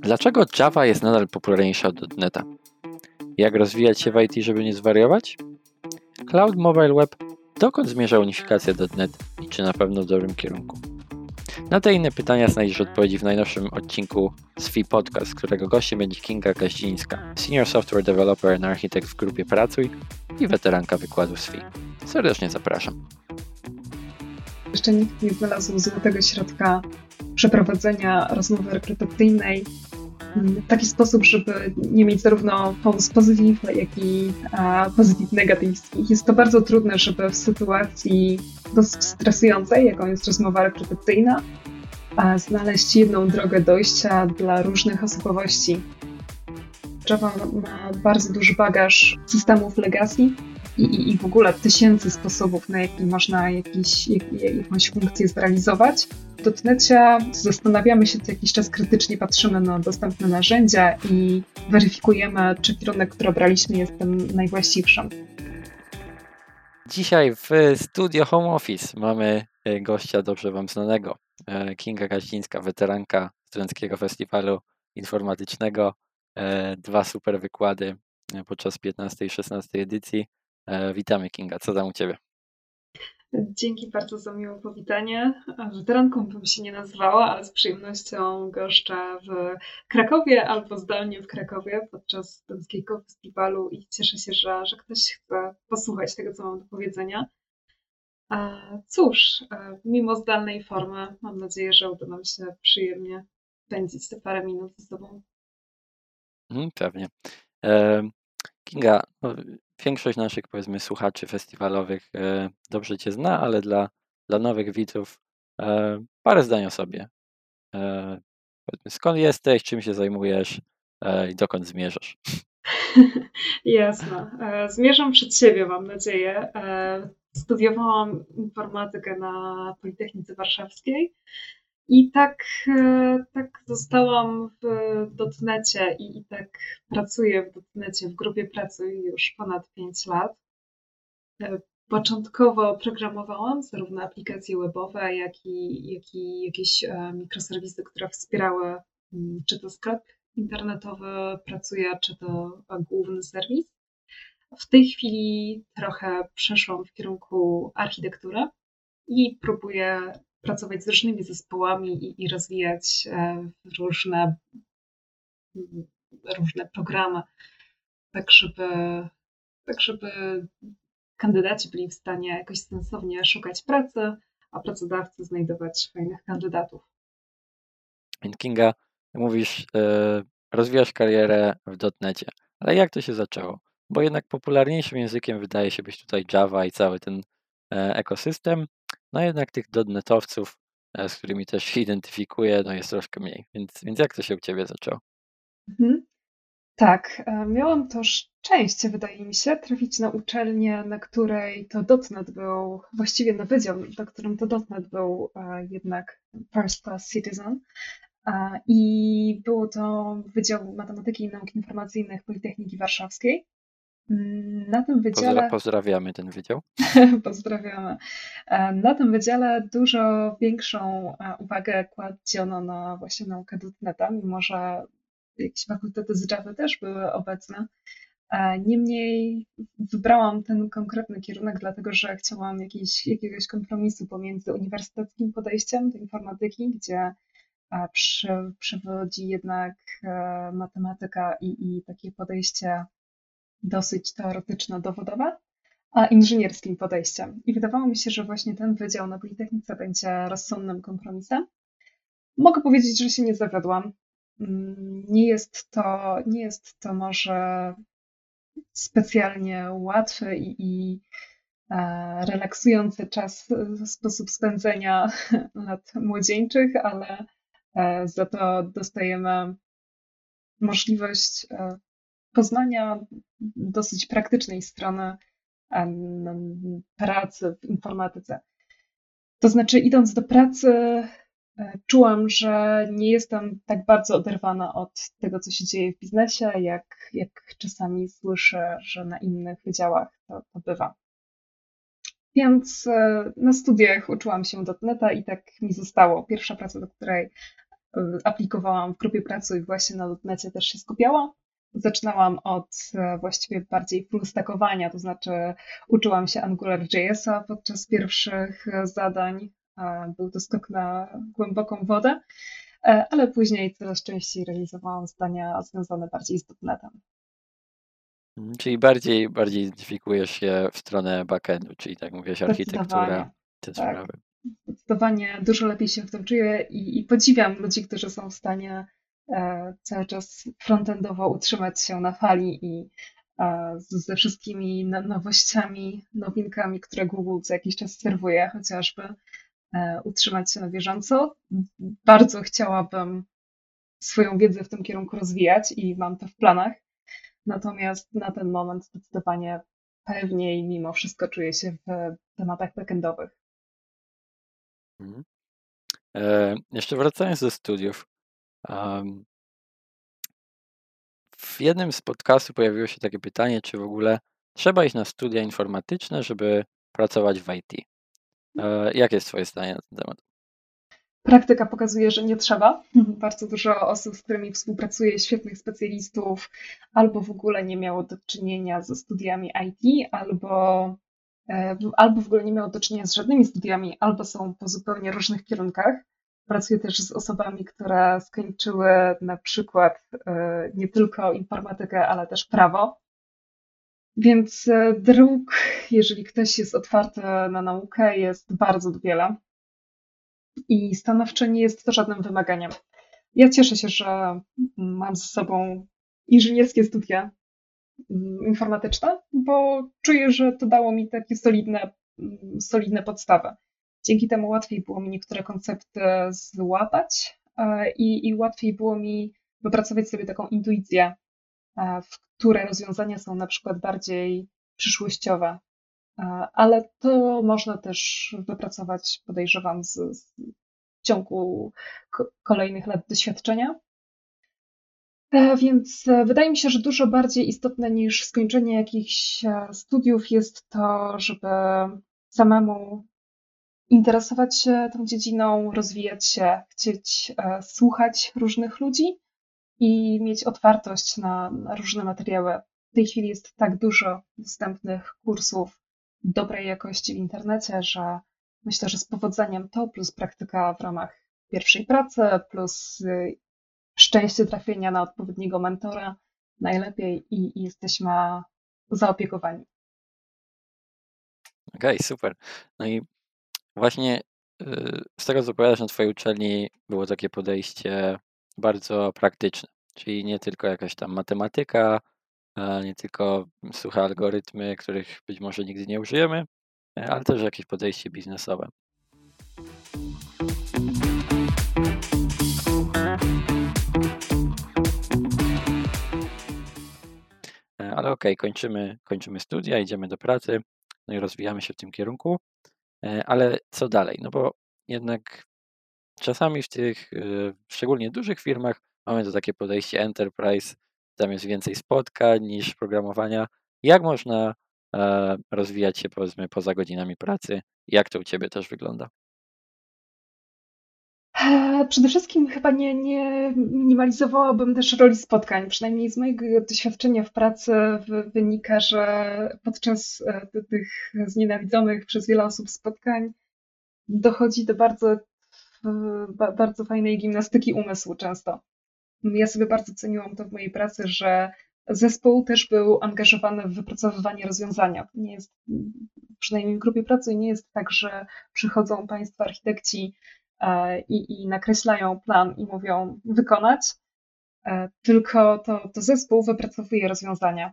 Dlaczego Java jest nadal popularniejsza od .NETA? Jak rozwijać się w IT, żeby nie zwariować? Cloud Mobile Web dokąd zmierza unifikacja .NET i czy na pewno w dobrym kierunku? Na te inne pytania znajdziesz odpowiedzi w najnowszym odcinku SFI Podcast, którego gościem będzie Kinga Kaździńska, Senior Software Developer and Architect w grupie Pracuj i weteranka wykładu SFI. Serdecznie zapraszam. Jeszcze nikt nie znalazł złotego środka przeprowadzenia rozmowy rekrutacyjnej w taki sposób, żeby nie mieć zarówno false positive, jak i negatyw. Jest to bardzo trudne, żeby w sytuacji dosyć stresującej, jaką jest rozmowa rekrutacyjna, znaleźć jedną drogę dojścia dla różnych osobowości. Java ma bardzo duży bagaż systemów legacy, i, i w ogóle tysięcy sposobów, na jaki można jakiś, jak, jakąś funkcję zrealizować. W dotnecie zastanawiamy się co jakiś czas krytycznie, patrzymy na dostępne narzędzia i weryfikujemy, czy kierunek, który obraliśmy jest tym najwłaściwszym. Dzisiaj w studio Home Office mamy e, gościa dobrze Wam znanego, e, Kinga Kaździńska, weteranka Studenckiego Festiwalu Informatycznego. E, dwa super wykłady podczas 15 i 16 edycji. E, witamy Kinga, co tam u Ciebie? Dzięki bardzo za miłe powitanie. Weteranką bym się nie nazwała, ale z przyjemnością goszczę w Krakowie albo zdalnie w Krakowie podczas studenckiego festiwalu i cieszę się, że, że ktoś chce posłuchać tego, co mam do powiedzenia. Cóż, e, mimo zdalnej formy, mam nadzieję, że uda nam się przyjemnie spędzić te parę minut ze sobą. Mhm, pewnie. E, Kinga, no, większość naszych, powiedzmy, słuchaczy festiwalowych e, dobrze Cię zna, ale dla, dla nowych widzów e, parę zdań o sobie. E, skąd jesteś, czym się zajmujesz i dokąd zmierzasz? Jasne. Zmierzam przed siebie, mam nadzieję. Studiowałam informatykę na Politechnice Warszawskiej i tak, e, tak zostałam w dotnecie i, i tak pracuję w dotnecie, w grupie pracy już ponad 5 lat. E, początkowo programowałam zarówno aplikacje webowe, jak i, jak i jakieś e, mikroserwisy, które wspierały mm, czy to sklep internetowy pracuje, czy to główny serwis. W tej chwili trochę przeszłam w kierunku architektury i próbuję pracować z różnymi zespołami i, i rozwijać e, różne, różne programy, tak żeby, tak żeby kandydaci byli w stanie jakoś sensownie szukać pracy, a pracodawcy znajdować fajnych kandydatów. Kinga, mówisz, e, rozwijasz karierę w dotnecie, ale jak to się zaczęło? Bo jednak popularniejszym językiem wydaje się być tutaj Java i cały ten e, ekosystem, no jednak tych dotnetowców, e, z którymi też się identyfikuję, no jest troszkę mniej. Więc, więc jak to się u Ciebie zaczęło? Mhm. Tak, e, miałam to szczęście, wydaje mi się, trafić na uczelnię, na której to dotnet był, właściwie na wydział, na którym to dotnet był e, jednak first class citizen. I było to Wydział Matematyki i Nauk Informacyjnych Politechniki Warszawskiej. Mm, na tym wydziale. Pozdrawiamy ten wydział. Pozdrawiamy. E, na tym wydziale dużo większą e, uwagę kładziono na właśnie naukę dotneta, mimo że jakieś fakultety z Java też były obecne. E, niemniej wybrałam ten konkretny kierunek, dlatego że chciałam jakiś, jakiegoś kompromisu pomiędzy uniwersyteckim podejściem do informatyki, gdzie przy, przewodzi jednak matematyka i, i takie podejście dosyć teoretyczno-dowodowe, a inżynierskim podejściem. I wydawało mi się, że właśnie ten wydział na Politechnice będzie rozsądnym kompromisem. Mogę powiedzieć, że się nie zawiodłam. Mm, nie jest to, nie jest to może specjalnie łatwy i, i e, relaksujący czas, sposób spędzenia lat młodzieńczych, ale e, za to dostajemy możliwość e, poznania dosyć praktycznej strony pracy w informatyce. To znaczy, idąc do pracy, e, czułam, że nie jestem tak bardzo oderwana od tego, co się dzieje w biznesie, jak, jak czasami słyszę, że na innych wydziałach to, to bywa. Więc e, na studiach uczyłam się dotneta i tak mi zostało. Pierwsza praca, do której aplikowałam w grupie pracy i właśnie na dotnecie też się skupiałam. Zaczynałam od właściwie bardziej full stackowania, to znaczy uczyłam się AngularJS-a podczas pierwszych zadań. Był to skok na głęboką wodę, ale później coraz częściej realizowałam zdania związane bardziej z dotnetem. Mhm, czyli bardziej, bardziej identyfikujesz się w stronę backendu, czyli tak mówisz, architektura, te tak. sprawy. Zdecydowanie dużo lepiej się w tym czuję i, i podziwiam ludzi, którzy są w stanie e, cały czas frontendowo utrzymać się na fali i e, ze wszystkimi no, nowościami, nowinkami, które Google co jakiś czas serwuje, chociażby e, utrzymać się na bieżąco. Bardzo chciałabym swoją wiedzę w tym kierunku rozwijać i mam to w planach. Natomiast na ten moment zdecydowanie pewniej mimo wszystko czuję się w tematach backendowych. Mhm. E, jeszcze wracając do studiów. W jednym z podcastów pojawiło się takie pytanie, czy w ogóle trzeba iść na studia informatyczne, żeby pracować w IT. E, jakie jest Twoje zdanie na ten temat? Praktyka pokazuje, że nie trzeba. Bardzo dużo osób, z którymi współpracuję, świetnych specjalistów, albo w ogóle nie miało do czynienia ze studiami IT, albo, e, albo w ogóle nie miało do czynienia z żadnymi studiami, albo są po zupełnie różnych kierunkach. Pracuję też z osobami, które skończyły na przykład e, nie tylko informatykę, ale też prawo. Więc e, dróg, jeżeli ktoś jest otwarty na naukę, jest bardzo wiele i stanowczo nie jest to żadnym wymaganiem. Ja cieszę się, że mam ze sobą inżynierskie studia mm, informatyczne, bo czuję, że to dało mi takie solidne, mm, solidne podstawy. Dzięki temu łatwiej było mi niektóre koncepty złapać e, i, i łatwiej było mi wypracować sobie taką intuicję, e, w które rozwiązania są na przykład bardziej przyszłościowe, ale to można też wypracować, podejrzewam, z, z w ciągu kolejnych lat doświadczenia. E, więc e, wydaje mi się, że dużo bardziej istotne niż skończenie jakichś e, studiów jest to, żeby samemu interesować się tą dziedziną, rozwijać się, chcieć słuchać różnych ludzi i mieć otwartość na, na różne materiały. W tej chwili jest tak dużo dostępnych kursów dobrej jakości w internecie, że myślę, że z powodzeniem to plus praktyka w ramach pierwszej pracy, plus y, szczęście trafienia na odpowiedniego mentora najlepiej i, i jesteśmy zaopiekowani. Okej, okay, super. No i właśnie y, z tego, co opowiadasz na Twojej uczelni, było takie podejście bardzo praktyczne, czyli nie tylko jakaś tam matematyka, nie tylko suche algorytmy, których być może nigdy nie użyjemy, e, ale też jakieś podejście biznesowe. E, ale okej, okay, kończymy, kończymy studia, idziemy do pracy, no i rozwijamy się w tym kierunku. E, ale co dalej? No bo jednak czasami w tych, szczególnie dużych firmach, mamy to takie podejście enterprise, tam jest więcej spotkań niż programowania. Jak można e, rozwijać się powiedzmy poza godzinami pracy? Jak to u Ciebie też wygląda? E, przede wszystkim chyba nie, nie minimalizowałabym też roli spotkań. Przynajmniej z mojego doświadczenia w pracy wynika, że podczas e, tych znienawidzonych przez wiele osób spotkań dochodzi do bardzo, bardzo fajnej gimnastyki umysłu często. Ja sobie bardzo ceniłam to w mojej pracy, że zespół też był angażowany w wypracowywanie rozwiązania. Nie jest, przynajmniej w grupie pracy, nie jest tak, że przychodzą Państwo architekci i, i nakreślają plan i mówią wykonać, e, tylko to, to zespół wypracowuje rozwiązania.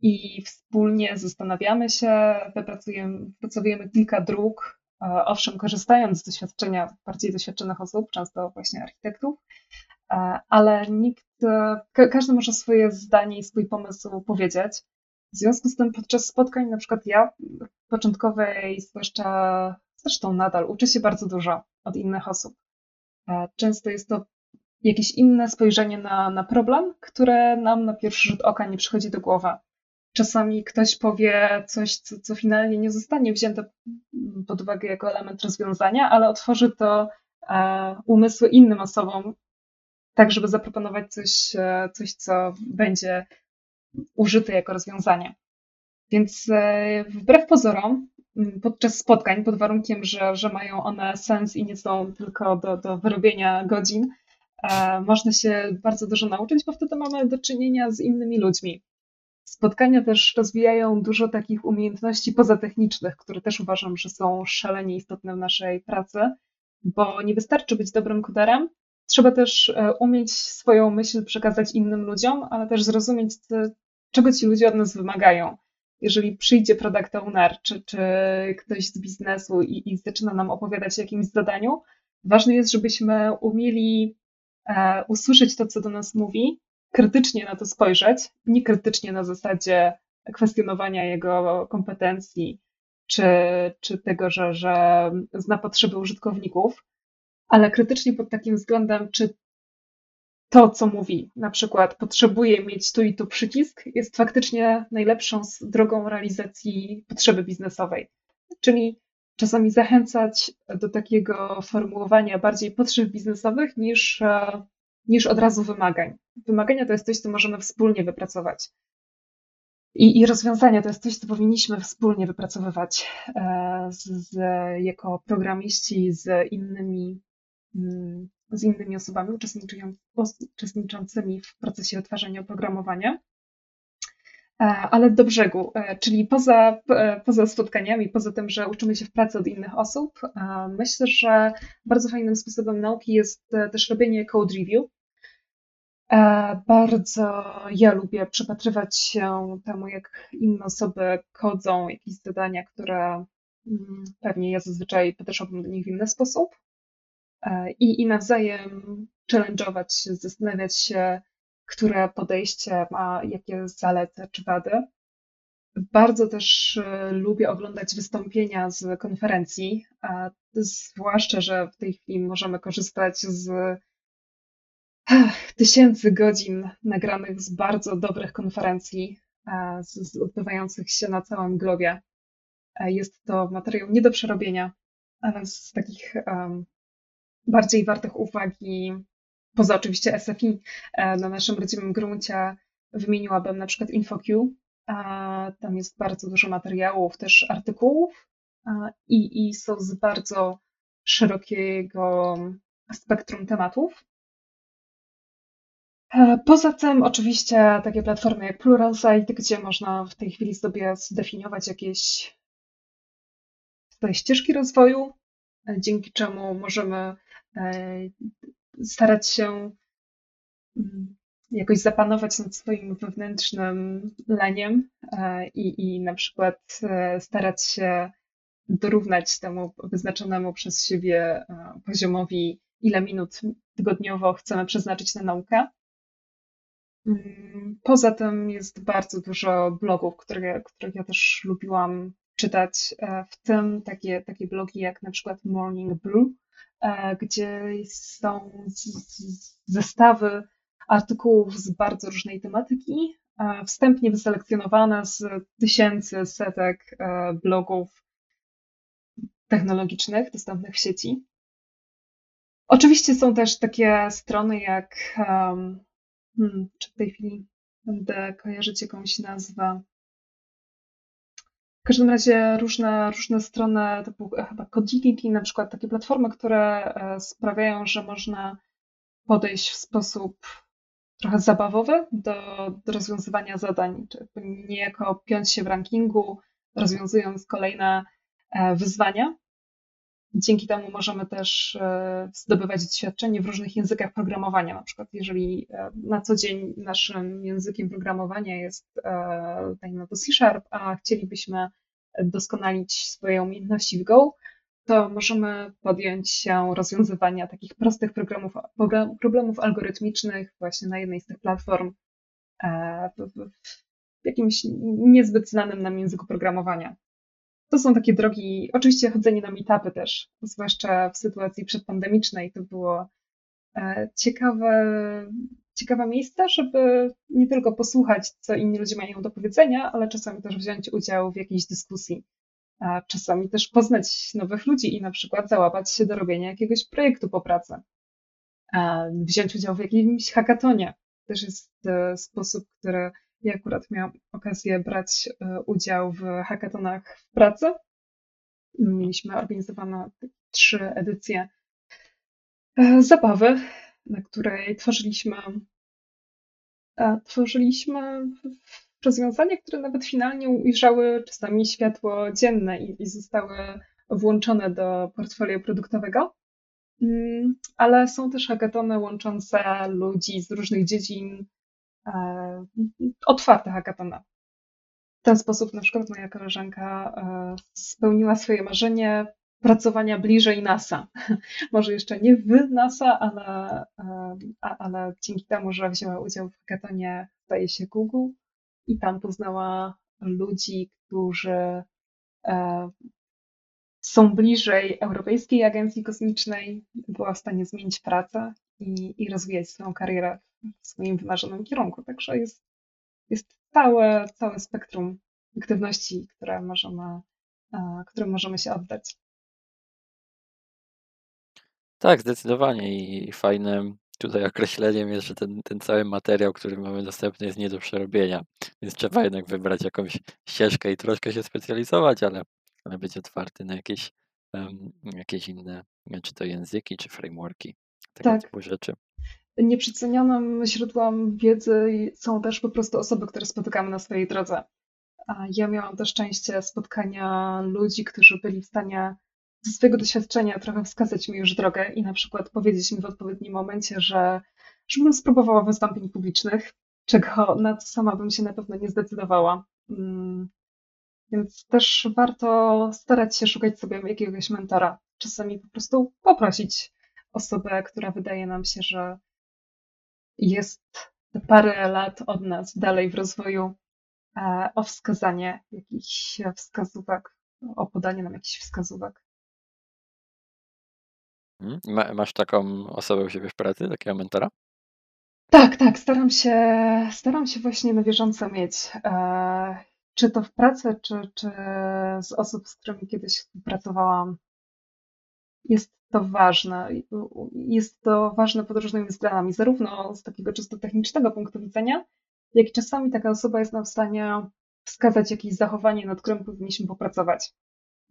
I wspólnie zastanawiamy się, wypracujemy, wypracujemy kilka dróg, e, owszem, korzystając z doświadczenia bardziej doświadczonych osób, często właśnie architektów, E, ale nikt, e, każdy może swoje zdanie i swój pomysł powiedzieć. W związku z tym podczas spotkań, na przykład ja początkowej, zwłaszcza zresztą nadal, uczę się bardzo dużo od innych osób. E, często jest to jakieś inne spojrzenie na, na problem, które nam na pierwszy rzut oka nie przychodzi do głowy. Czasami ktoś powie coś, co, co finalnie nie zostanie wzięte pod uwagę jako element rozwiązania, ale otworzy to umysły innym osobom tak żeby zaproponować coś, e, coś co będzie użyte jako rozwiązanie. Więc e, wbrew pozorom, podczas spotkań, pod warunkiem, że, że mają one sens i nie są tylko do, do wyrobienia godzin, można się bardzo dużo nauczyć, bo wtedy mamy do czynienia z innymi ludźmi. Spotkania też rozwijają dużo takich umiejętności pozatechnicznych, które też uważam, że są szalenie istotne w naszej pracy, bo nie wystarczy być dobrym koderem, trzeba też e, umieć swoją myśl przekazać innym ludziom, ale też zrozumieć, czego ci ludzie od nas wymagają. Jeżeli przyjdzie product owner czy, czy ktoś z biznesu i, i zaczyna nam opowiadać o jakimś zadaniu, ważne jest, żebyśmy umieli e, usłyszeć to, co do nas mówi, krytycznie na to spojrzeć, nie krytycznie na zasadzie kwestionowania jego kompetencji czy, czy tego, że, że zna potrzeby użytkowników, ale krytycznie pod takim względem, czy to, co mówi, na przykład potrzebuje mieć tu i tu przycisk, jest faktycznie najlepszą drogą realizacji potrzeby biznesowej. Czyli czasami zachęcać do takiego formułowania bardziej potrzeb biznesowych niż e, niż od razu wymagań. Wymagania to jest coś, co możemy wspólnie wypracować. I, i rozwiązania to jest coś, co powinniśmy wspólnie wypracowywać e, z, z, jako programiści z innymi, mm, z innymi osobami uczestniczącymi w procesie wytwarzania oprogramowania. E, ale do brzegu, e, czyli poza, poza spotkaniami, poza tym, że uczymy się w pracy od innych osób, myślę, że bardzo fajnym sposobem nauki jest też robienie code review. E, bardzo ja lubię przypatrywać się temu, jak inne osoby kodzą jakieś zadania, które mm, pewnie ja zazwyczaj podeszłabym do nich w inny sposób. E, I, i nawzajem challenge'ować się, zastanawiać się, które podejście ma jakie zalety czy wady. Bardzo też e, lubię oglądać wystąpienia z konferencji, zwłaszcza, że w tej chwili możemy korzystać z tysięcy godzin nagranych z bardzo dobrych konferencji, z, z odbywających się na całym globie. E, jest to materiał nie do przerobienia, ale z takich bardziej wartych uwagi, poza oczywiście SFI, e, na naszym rodzimym gruncie wymieniłabym na przykład InfoQ. Tam jest bardzo dużo materiałów, też artykułów i, i są z bardzo szerokiego spektrum tematów. E, poza tym, oczywiście, takie platformy jak Pluralsight, gdzie można w tej chwili sobie zdefiniować jakieś swoje ścieżki rozwoju, e, dzięki czemu możemy e, starać się mm, jakoś zapanować nad swoim wewnętrznym leniem i, i na przykład starać się dorównać temu wyznaczonemu przez siebie poziomowi, ile minut tygodniowo chcemy przeznaczyć na naukę. Mm, poza tym jest bardzo dużo blogów, które, których ja też lubiłam czytać, e, w tym takie, takie blogi jak na przykład Morning Blue, e, gdzie są zestawy artykułów z bardzo różnej tematyki, e, wstępnie wyselekcjonowane z tysięcy, setek blogów technologicznych dostępnych w sieci. Oczywiście są też takie strony jak Hmm, czy w tej chwili będę kojarzyć jakąś nazwę? W każdym razie różne, różne strony typu e, chyba Codility, na przykład takie platformy, które e, sprawiają, że można podejść w sposób trochę zabawowy do, do rozwiązywania zadań, czy niejako piąć się w rankingu, rozwiązując kolejne e, wyzwania. Dzięki temu możemy też e, zdobywać doświadczenie w różnych językach programowania. Na przykład, jeżeli e, na co dzień naszym językiem programowania jest, e, dajmy to C Sharp, a chcielibyśmy doskonalić swoje umiejętności w Go, to możemy podjąć się rozwiązywania takich prostych programów, problemów algorytmicznych właśnie na jednej z tych platform w jakimś niezbyt znanym nam języku programowania to są takie drogi, oczywiście chodzenie na meetupy też, zwłaszcza w sytuacji przedpandemicznej, to było e, ciekawe, ciekawe miejsce, żeby nie tylko posłuchać, co inni ludzie mają do powiedzenia, ale czasami też wziąć udział w jakiejś dyskusji. A czasami też poznać nowych ludzi i na przykład załapać się do robienia jakiegoś projektu po pracy. wziąć udział w jakimś hackatonie. Też jest sposób, który ja akurat miałam okazję brać udział w hackatonach w pracy. Mieliśmy organizowane trzy edycje zabawy, na której tworzyliśmy tworzyliśmy rozwiązania, które nawet finalnie ujrzały czasami światło dzienne i, i zostały włączone do portfolio produktowego. Mm, ale są też hackathony łączące ludzi z różnych dziedzin, e, otwarte hackathony. W ten sposób na przykład moja koleżanka e, spełniła swoje marzenie pracowania bliżej NASA. Może jeszcze nie w NASA, ale, e, ale dzięki temu, że wzięła udział w hackathonie, staje się Google i tam poznała ludzi, którzy e, są bliżej Europejskiej Agencji Kosmicznej, była w stanie zmienić pracę i, i rozwijać swoją karierę w swoim wymarzonym kierunku. Także jest, jest całe, całe spektrum aktywności, które możemy, e, którym możemy się oddać. Tak, zdecydowanie i fajnym tutaj określeniem jest, że ten, ten cały materiał, który mamy dostępny jest nie do przerobienia, więc trzeba jednak wybrać jakąś ścieżkę i troszkę się specjalizować, ale, ale być otwarty na jakieś, um, jakieś inne, czy to języki, czy frameworki, tego tak. typu rzeczy. Nieprzecenionym źródłem wiedzy są też po prostu osoby, które spotykamy na swojej drodze. Ja miałam też szczęście spotkania ludzi, którzy byli w stanie ze swojego doświadczenia trochę wskazać mi już drogę i na przykład powiedzieć mi w odpowiednim momencie, że żebym spróbowała wystąpień publicznych, czego na to sama bym się na pewno nie zdecydowała. Mm, więc też warto starać się szukać sobie jakiegoś mentora. Czasami po prostu poprosić osobę, która wydaje nam się, że jest parę lat od nas dalej w rozwoju, e, o wskazanie jakichś wskazówek, o podanie nam jakichś wskazówek. Mhm. Ma, masz taką osobę u siebie w pracy, takiego mentora? Tak, tak, staram się, staram się właśnie na bieżąco mieć. E, czy to w pracy, czy, czy z osób, z którymi kiedyś współpracowałam. Jest to ważne. Jest to ważne pod różnymi względami, zarówno z takiego czysto technicznego punktu widzenia, jak i czasami taka osoba jest nam w stanie wskazać jakieś zachowanie, nad którym powinniśmy popracować.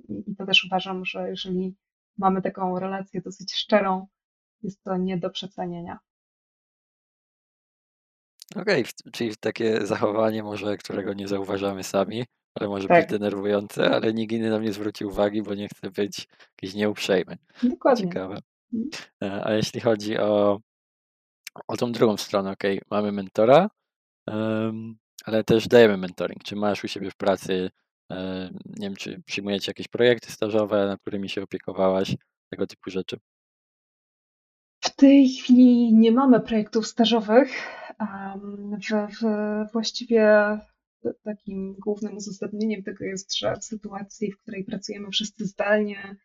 I to też uważam, że jeżeli mamy taką relację dosyć szczerą, jest to nie do przecenienia. Okej, okay, czyli takie zachowanie może, którego nie zauważamy sami, ale może tak. być denerwujące, ale nikt inny nam nie zwróci uwagi, bo nie chce być jakiś nieuprzejmy. Dokładnie. Ciekawe. Mhm. E, a jeśli chodzi o, o tą drugą stronę, ok, mamy mentora, um, ale też dajemy mentoring. Czy masz u siebie w pracy E, nie wiem, czy przyjmujecie jakieś projekty stażowe, nad którymi się opiekowałaś, tego typu rzeczy? W tej chwili nie mamy projektów stażowych. W, w, właściwie takim głównym uzasadnieniem tego jest, że w sytuacji, w której pracujemy wszyscy zdalnie,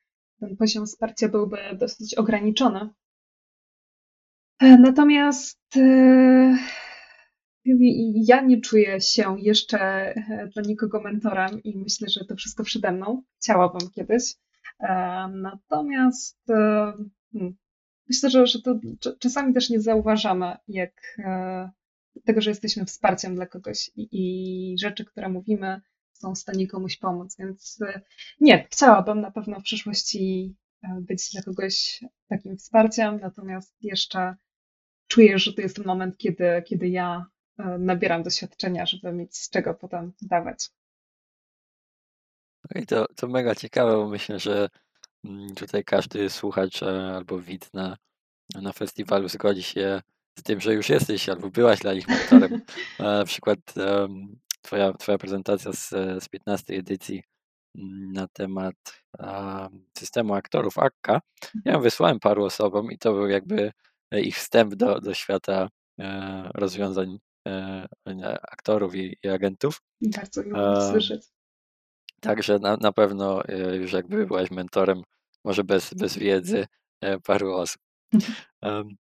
ten poziom wsparcia byłby dosyć ograniczony. E, natomiast e, ja nie czuję się jeszcze e, dla nikogo mentorem i myślę, że to wszystko przede mną. Chciałabym kiedyś. Natomiast hmm, myślę, że, że to czasami też nie zauważamy, jak tego, że jesteśmy wsparciem dla kogoś i, i rzeczy, które mówimy, są w stanie komuś pomóc. Więc nie, chciałabym na pewno w przyszłości być dla kogoś takim wsparciem, natomiast jeszcze czuję, że to jest ten moment, kiedy, kiedy ja E, nabieram doświadczenia, żeby mieć z czego potem dawać. I to, to mega ciekawe, bo myślę, że mm, tutaj każdy słuchacz e, albo widz na, na festiwalu zgodzi się z tym, że już jesteś albo byłaś dla nich mentorem. Na przykład um, twoja, twoja prezentacja z, z 15 edycji mm, na temat um, systemu aktorów akka. Ja ją wysłałem paru osobom i to był jakby ich wstęp do, do świata e, rozwiązań E, aktorów i, i agentów. Bardzo miło słyszeć. Także na, na pewno e, już jakby byłaś mentorem, może bez, bez wiedzy e, paru osób. Um,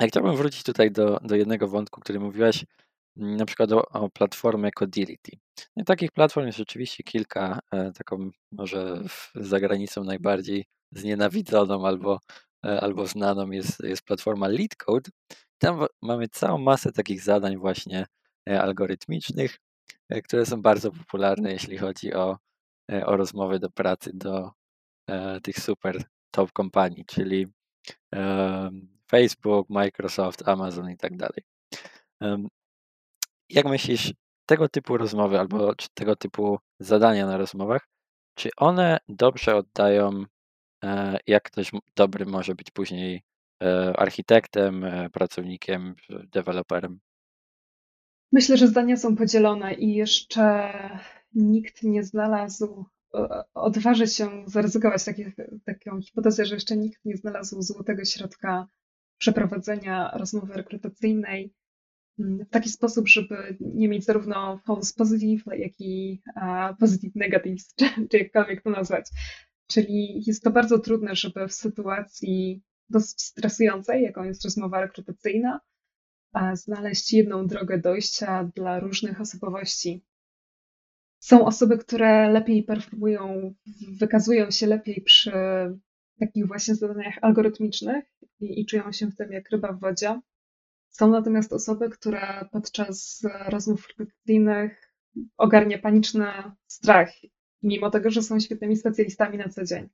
ja chciałbym wrócić tutaj do, do jednego wątku, który mówiłaś, mm, na przykład o, o platformie Codility. No takich platform jest rzeczywiście kilka, taką może za granicą najbardziej znienawidzoną albo albo znaną jest, jest platforma LeetCode. Tam mamy całą masę takich zadań właśnie algorytmicznych, które są bardzo popularne, jeśli chodzi o, o rozmowy do pracy do tych super top kompanii, czyli Facebook, Microsoft, Amazon i tak dalej. Jak myślisz, tego typu rozmowy albo tego typu zadania na rozmowach, czy one dobrze oddają, e, jak ktoś dobry może być później e, architektem, e, pracownikiem, deweloperem? Myślę, że zdania są podzielone i jeszcze nikt nie znalazł, odważy się zaryzykować takie, taką hipotezę, że jeszcze nikt nie znalazł złotego środka przeprowadzenia rozmowy rekrutacyjnej w taki sposób, żeby nie mieć zarówno false positive, jak i positive negatives, czy, czy jakkolwiek to nazwać. Czyli jest to bardzo trudne, żeby w sytuacji dosyć stresującej, jaką jest rozmowa rekrutacyjna, znaleźć jedną drogę dojścia dla różnych osobowości. Są osoby, które lepiej performują, wykazują się lepiej przy takich właśnie zadaniach algorytmicznych i, i czują się w tym jak ryba w wodzie. Są natomiast osoby, które podczas rozmów refleksyjnych ogarnia paniczny strach, mimo tego, że są świetnymi specjalistami na co dzień.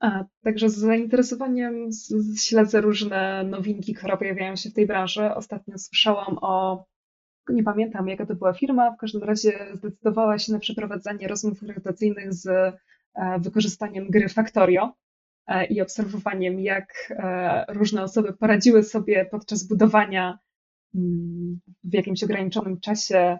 A, także z zainteresowaniem śledzę różne nowinki, które pojawiają się w tej branży. Ostatnio słyszałam o, nie pamiętam jaka to była firma, w każdym razie zdecydowała się na przeprowadzenie rozmów rekrutacyjnych z e, wykorzystaniem gry Factorio. E, i obserwowaniem, jak e, różne osoby poradziły sobie podczas budowania mm, w jakimś ograniczonym czasie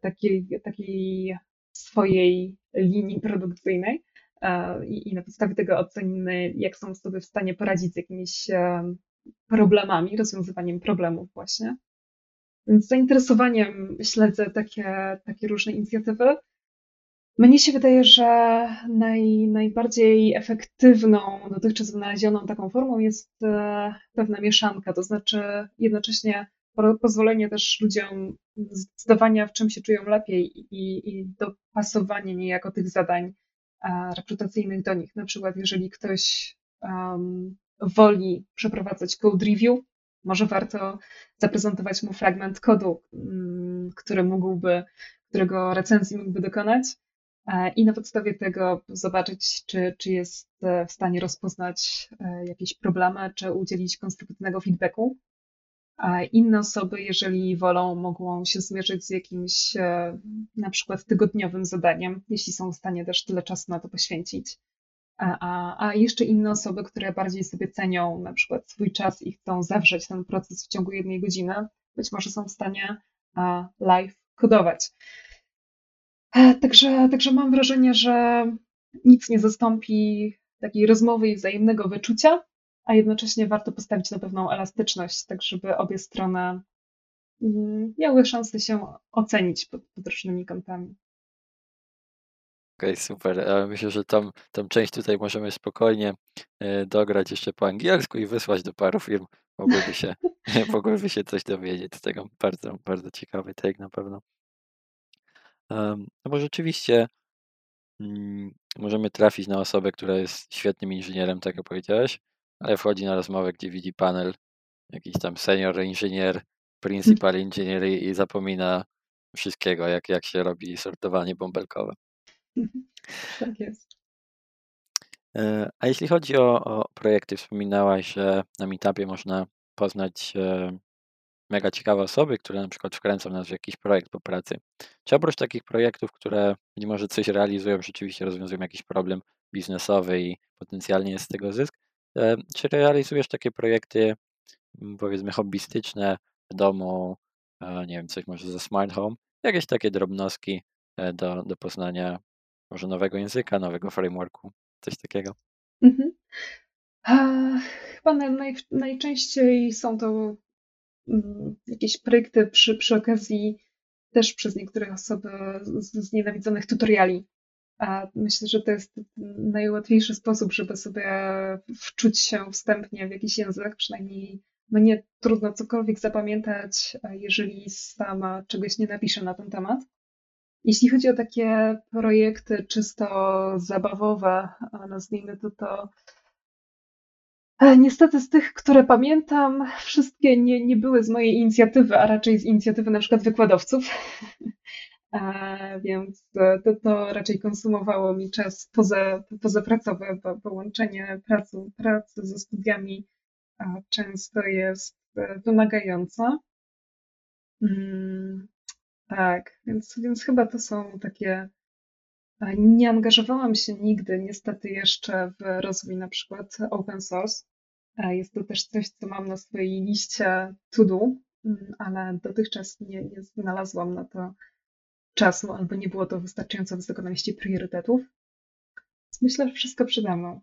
takiej, takiej swojej linii produkcyjnej. E, I, na podstawie tego ocenimy, jak są sobie w stanie poradzić z jakimiś problemami, rozwiązywaniem problemów właśnie. Więc z zainteresowaniem śledzę takie, takie różne inicjatywy. Mnie się wydaje, że naj, najbardziej efektywną dotychczas wynalezioną taką formą jest e, pewna mieszanka, to znaczy jednocześnie pozwolenie też ludziom zdecydowania, w czym się czują lepiej i, i dopasowanie niejako tych zadań e, rekrutacyjnych do nich. Na przykład, jeżeli ktoś um, woli przeprowadzać code review, może warto zaprezentować mu fragment kodu, um, który mógłby, którego recenzji mógłby dokonać i na podstawie tego zobaczyć, czy, czy jest e, w stanie rozpoznać e, jakieś problemy, czy udzielić konstruktywnego feedbacku. Inne osoby, jeżeli wolą, mogą się zmierzyć z jakimś na przykład tygodniowym zadaniem, jeśli są w stanie też tyle czasu na to poświęcić. A, a, a jeszcze inne osoby, które bardziej sobie cenią na przykład swój czas i chcą zawrzeć ten proces w ciągu jednej godziny, być może są w stanie live kodować. E, także, także mam wrażenie, że nic nie zastąpi takiej rozmowy i wzajemnego wyczucia, a jednocześnie warto postawić na pewną elastyczność, tak żeby obie strony mm, miały szansę się ocenić pod, pod różnymi kątami. Okej, okay, super. Myślę, że tą, tą część tutaj możemy spokojnie e, dograć jeszcze po angielsku i wysłać do paru firm. Mogłyby się, mogłyby się coś dowiedzieć z tego. Bardzo, bardzo ciekawy take na pewno. No bo rzeczywiście mm, możemy trafić na osobę, która jest świetnym inżynierem, tak jak powiedziałeś, ale wchodzi na rozmowę, gdzie widzi panel, jakiś tam senior inżynier, principal engineer i zapomina wszystkiego, jak, jak się robi sortowanie bąbelkowe. Tak jest. E, a jeśli chodzi o, o projekty, wspominałaś, że na Meetupie można poznać mega ciekawe osoby, które na przykład wkręcą nas w jakiś projekt po pracy. Czy oprócz takich projektów, które być może coś realizują, rzeczywiście rozwiązują jakiś problem biznesowy i potencjalnie jest z tego zysk, e, czy realizujesz takie projekty powiedzmy hobbystyczne w domu, nie wiem, coś może ze smart home, jakieś takie drobnostki e, do, do poznania może nowego języka, nowego frameworku, coś takiego? Mhm. Chyba naj, najczęściej są to jakieś projekty przy, przy okazji też przez niektóre osoby znienawidzonych tutoriali. A myślę, że to jest najłatwiejszy sposób, żeby sobie wczuć się wstępnie w jakiś język, przynajmniej no nie trudno cokolwiek zapamiętać, jeżeli sama czegoś nie napiszę na ten temat. Jeśli chodzi o takie projekty czysto zabawowe, nazwijmy to to, E, niestety z tych, które pamiętam, wszystkie nie, nie były z mojej inicjatywy, a raczej z inicjatywy na przykład wykładowców. A, więc to, to raczej konsumowało mi czas poza, pozapracowy, bo połączenie pracy, pracy ze studiami często jest e, wymagające. Mm, tak, więc, więc chyba to są takie. Nie angażowałam się nigdy, niestety, jeszcze w rozwój na przykład open source. Jest to też coś, co mam na swojej liście to do, mm, ale dotychczas nie, nie znalazłam na to czasu, albo nie było to wystarczająco wysoko na liście priorytetów. Myślę, że wszystko przede mną.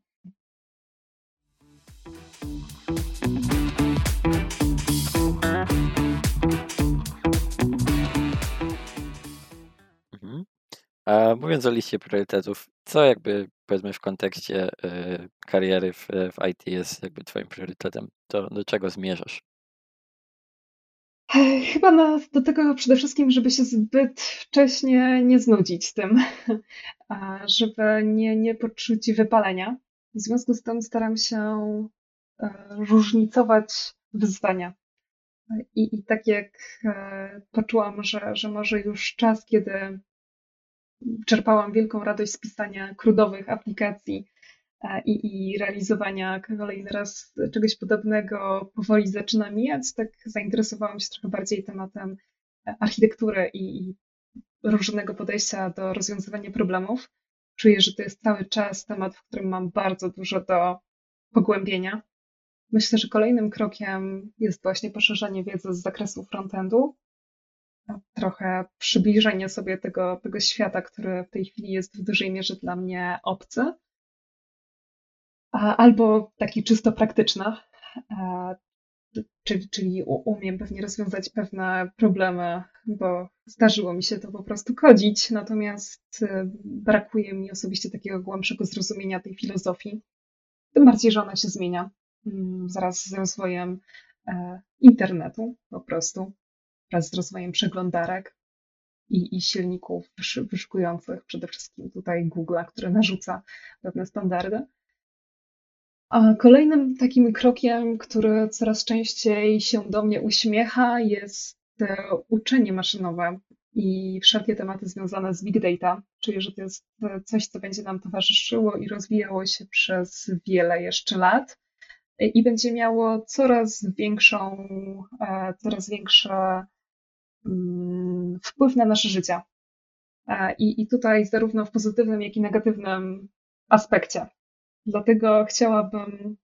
A mówiąc o liście priorytetów, co jakby powiedzmy w kontekście y, kariery w, w IT jest jakby twoim priorytetem? To do czego zmierzasz? Chyba na, do tego przede wszystkim, żeby się zbyt wcześnie nie znudzić tym, żeby nie, nie poczuć wypalenia. W związku z tym staram się e, różnicować wyzwania. I, i tak jak e, poczułam, że, że może już czas, kiedy czerpałam wielką radość z pisania krudowych aplikacji e, i, i realizowania kolejny raz czegoś podobnego powoli zaczyna mijać, tak zainteresowałam się trochę bardziej tematem architektury i, i różnego podejścia do rozwiązywania problemów. Czuję, że to jest cały czas temat, w którym mam bardzo dużo do pogłębienia. Myślę, że kolejnym krokiem jest właśnie poszerzanie wiedzy z zakresu frontendu, trochę przybliżenie sobie tego, tego świata, który w tej chwili jest w dużej mierze dla mnie obcy, albo taki czysto praktyczny, czyli, czyli umiem pewnie rozwiązać pewne problemy, bo zdarzyło mi się to po prostu kodzić, natomiast y, brakuje mi osobiście takiego głębszego zrozumienia tej filozofii, tym bardziej, że ona się zmienia mm, zaraz z rozwojem e, internetu po prostu wraz z rozwojem przeglądarek i, i silników wyszukujących, przede wszystkim tutaj Google'a, który narzuca pewne standardy. A kolejnym takim krokiem, który coraz częściej się do mnie uśmiecha, jest uczenie maszynowe i wszelkie tematy związane z big data, czyli że to jest coś, co będzie nam towarzyszyło i rozwijało się przez wiele jeszcze lat i będzie miało coraz większą, e, coraz większe wpływ na nasze życie. E, I, I tutaj zarówno w pozytywnym, jak i negatywnym aspekcie. Dlatego chciałabym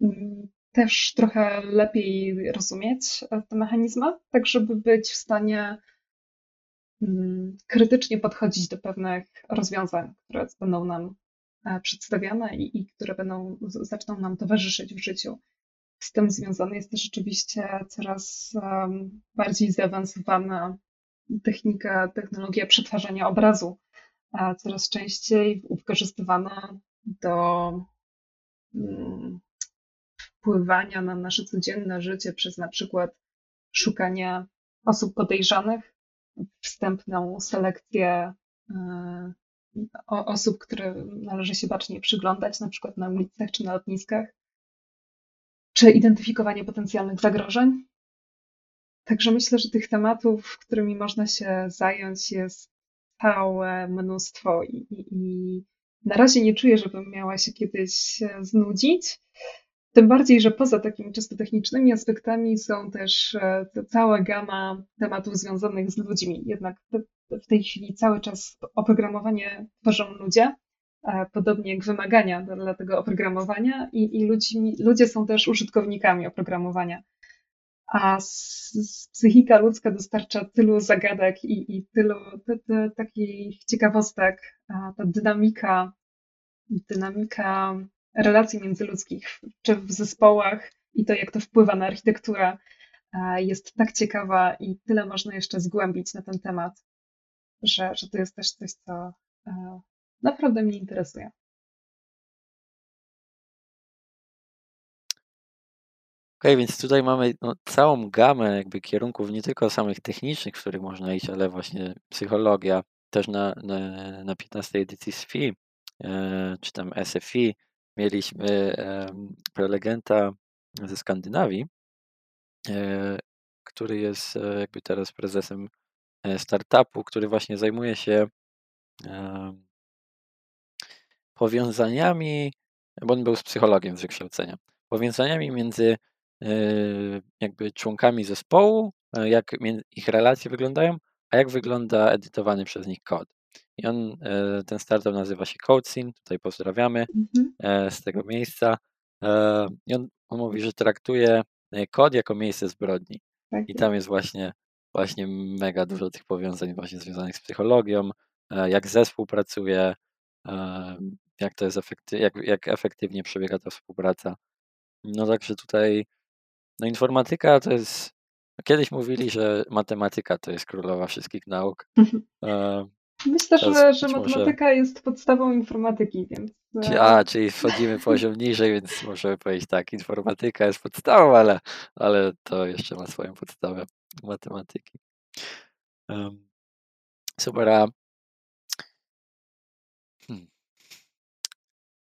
mm, też trochę lepiej rozumieć e, te mechanizmy, tak żeby być w stanie mm, krytycznie podchodzić do pewnych rozwiązań, które będą nam e, przedstawiane i, i które będą, zaczną nam towarzyszyć w życiu z tym związana jest też oczywiście coraz bardziej zaawansowana technika, technologia przetwarzania obrazu, a coraz częściej wykorzystywana do mm, wpływania na nasze codzienne życie przez na przykład szukanie osób podejrzanych, wstępną selekcję e, osób, które należy się bacznie przyglądać, na przykład na ulicach czy na lotniskach czy identyfikowanie potencjalnych zagrożeń. Także myślę, że tych tematów, którymi można się zająć, jest całe mnóstwo i, i, i na razie nie czuję, żebym miała się kiedyś znudzić. Tym bardziej, że poza takimi czysto technicznymi aspektami są też e, cała gama tematów związanych z ludźmi. Jednak w tej chwili cały czas oprogramowanie tworzą ludzie, podobnie jak wymagania dla tego oprogramowania i, i ludźmi, ludzie są też użytkownikami oprogramowania. A psychika ludzka dostarcza tylu zagadek i, i tylu te, takich ciekawostek, ta dynamika, dynamika relacji międzyludzkich, czy w zespołach i to, jak to wpływa na architekturę, jest tak ciekawa i tyle można jeszcze zgłębić na ten temat, że, że to jest też coś, co naprawdę mnie interesuje. Okej, więc tutaj mamy no, całą gamę jakby kierunków, nie tylko samych technicznych, w których można iść, ale właśnie psychologia. Też na, na, na 15 edycji SFI, e, czy tam SFI, mieliśmy prelegenta ze Skandynawii, który jest jakby teraz prezesem startupu, który właśnie zajmuje się powiązaniami, bo on był z psychologiem z wykształcenia, powiązaniami między jakby członkami zespołu, jak ich relacje wyglądają, a jak wygląda edytowany przez nich kod. I on, ten startup nazywa się CodeSyn, tutaj pozdrawiamy mhm. z tego miejsca. I on, on mówi, że traktuje kod jako miejsce zbrodni. Tak I tam jest właśnie, właśnie mega dużo tych powiązań właśnie związanych z psychologią, jak zespół pracuje, jak to jest efekty, jak, jak efektywnie przebiega ta współpraca. No także tutaj no informatyka to jest. Kiedyś mówili, że matematyka to jest królowa wszystkich nauk. Myślę, że, że matematyka może... jest podstawą informatyki, więc. E, a, czyli wchodzimy poziom niżej, więc możemy powiedzieć tak, informatyka jest podstawą, ale, ale to jeszcze ma swoją podstawę matematyki. Um, super. A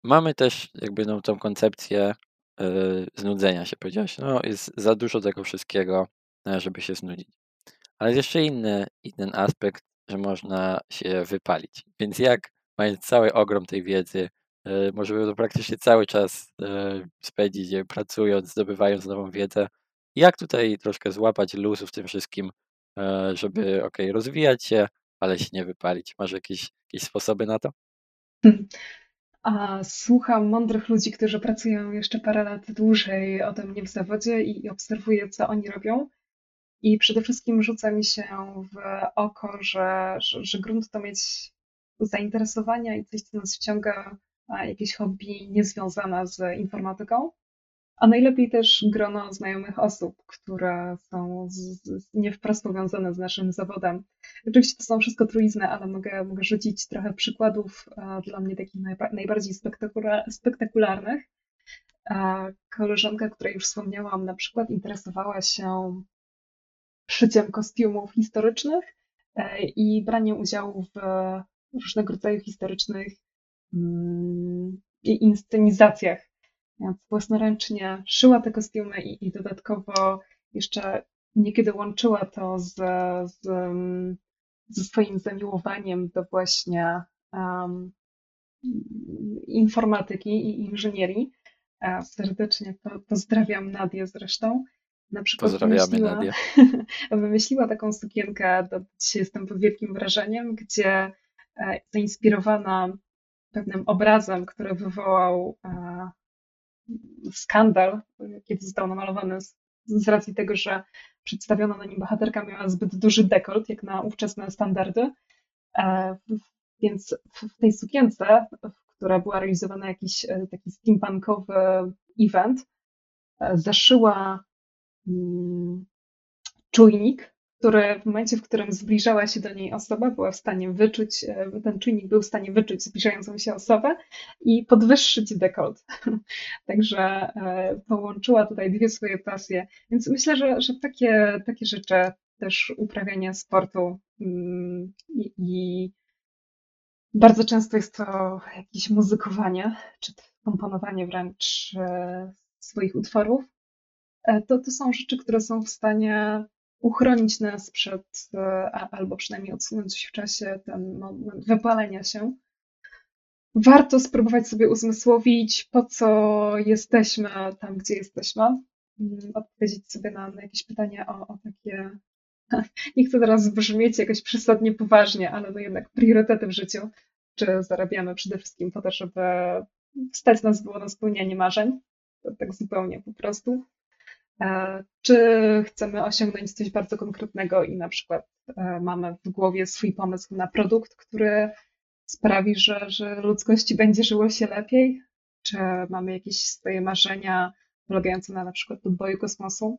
Mamy też jakby no, tą koncepcję y, znudzenia się, powiedziałeś. No, jest za dużo tego wszystkiego, e, żeby się znudzić. Ale jest jeszcze inny, inny aspekt, że można się wypalić. Więc jak, mając cały ogrom tej wiedzy, y, możemy to praktycznie cały czas y, spędzić, pracując, zdobywając nową wiedzę, jak tutaj troszkę złapać luzu w tym wszystkim, żeby ok, rozwijać się, ale się nie wypalić. Masz jakieś, jakieś sposoby na to? A słucham mądrych ludzi, którzy pracują jeszcze parę lat dłużej ode mnie w zawodzie i obserwuję, co oni robią. I przede wszystkim rzuca mi się w oko, że, że, że grunt to mieć zainteresowania i coś, co nas wciąga, jakieś hobby niezwiązane z informatyką. A najlepiej też grono znajomych osób, które są z, z, nie wprost powiązane z naszym zawodem. Oczywiście to są wszystko truizny, ale mogę, mogę rzucić trochę przykładów dla mnie takich najbardziej spektakularnych. Koleżanka, której już wspomniałam, na przykład interesowała się szyciem kostiumów historycznych e, i braniem udziału w różnego rodzaju historycznych mm, inscenizacjach własnoręcznie szyła te kostiumy i, i dodatkowo jeszcze niekiedy łączyła to z, z, ze swoim zamiłowaniem do właśnie um, informatyki i inżynierii. Serdecznie pozdrawiam Nadię zresztą. Na przykład Pozdrawiamy wymyśliła, Nadię. wymyśliła taką sukienkę, do dzisiaj jestem pod wielkim wrażeniem, gdzie e, zainspirowana pewnym obrazem, który wywołał e, skandal, kiedy został namalowany z, z racji tego, że przedstawiona na nim bohaterka miała zbyt duży dekolt, jak na ówczesne standardy. E, więc w tej sukience, która była realizowana jakiś e, taki steampunkowy event, e, zaszyła mm, czujnik który w momencie, w którym zbliżała się do niej osoba, była w stanie wyczuć, e, ten czujnik był w stanie wyczuć zbliżającą się osobę i podwyższyć dekolt. Także e, połączyła tutaj dwie swoje pasje. Więc myślę, że, że takie, takie rzeczy, też uprawianie sportu mm, i, i bardzo często jest to jakieś muzykowanie, czy komponowanie wręcz e, swoich utworów. To, to są rzeczy, które są w stanie uchronić nas przed, e, albo przynajmniej odsunąć w czasie ten moment wypalenia się. Warto spróbować sobie uzmysłowić, po co jesteśmy tam, gdzie jesteśmy. Mm, odpowiedzieć sobie na, na jakieś pytania o, o takie. Nie chcę teraz brzmieć jakoś przesadnie poważnie, ale no jednak priorytety w życiu. Czy zarabiamy przede wszystkim po to, żeby stać nas było na spełnianie marzeń? To tak zupełnie po prostu. E, czy chcemy osiągnąć coś bardzo konkretnego i na przykład e, mamy w głowie swój pomysł na produkt, który sprawi, że, że ludzkości będzie żyło się lepiej? Czy mamy jakieś swoje marzenia polegające na na przykład podboju kosmosu?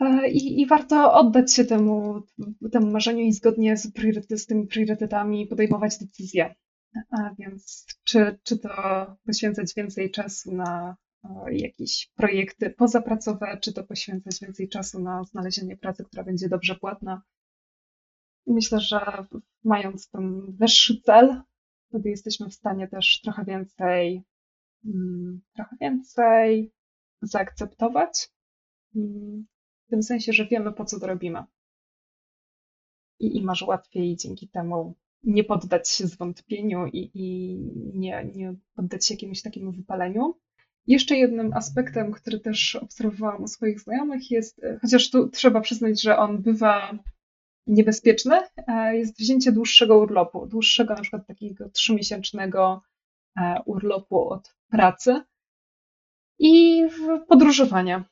E, I, I, warto oddać się temu, temu marzeniu i zgodnie z, priorytet, z tymi priorytetami podejmować decyzje. A więc czy, czy to poświęcać więcej czasu na jakieś projekty pozapracowe, czy to poświęcać więcej czasu na znalezienie pracy, która będzie dobrze płatna. Myślę, że mając ten wyższy cel, wtedy jesteśmy w stanie też trochę więcej, mm, trochę więcej zaakceptować, mm, w tym sensie, że wiemy, po co to robimy. I, i masz łatwiej dzięki temu nie poddać się zwątpieniu i, i nie, nie poddać się jakiemuś takiemu wypaleniu. Jeszcze jednym aspektem, który też obserwowałam u swoich znajomych jest, chociaż tu trzeba przyznać, że on bywa niebezpieczny, e, jest wzięcie dłuższego urlopu, dłuższego na przykład takiego trzymiesięcznego e, urlopu od pracy i podróżowanie.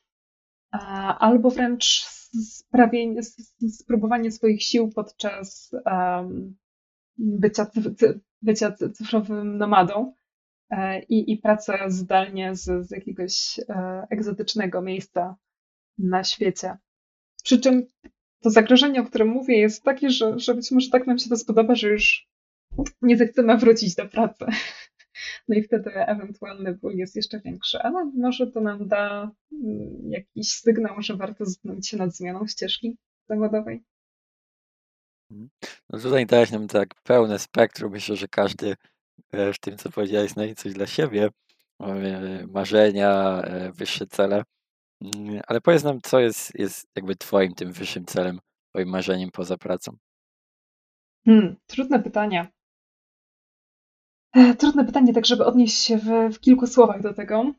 E, albo wręcz sprawienie, spróbowanie swoich sił podczas bycia, bycia cyfrowym nomadą i, i pracę zdalnie z, z jakiegoś egzotycznego miejsca na świecie. Przy czym to zagrożenie, o którym mówię, jest takie, że, że być może tak nam się to spodoba, że już nie zechcemy wrócić do pracy. No i wtedy ewentualny ból jest jeszcze większy, ale może to nam da mm, jakiś sygnał, że warto zastanowić się nad zmianą ścieżki zawodowej. Mhm. No tutaj dałeś nam tak pełne spektrum. Myślę, że każdy e, w tym, co powiedziałeś, znajdzie coś dla siebie. Marzenia, e, wyższe cele. Mm, ale powiedz nam, co jest, jest jakby twoim tym wyższym celem, twoim marzeniem poza pracą? Hmm, trudne pytanie. E, trudne pytanie, tak żeby odnieść się w, w kilku słowach do tego.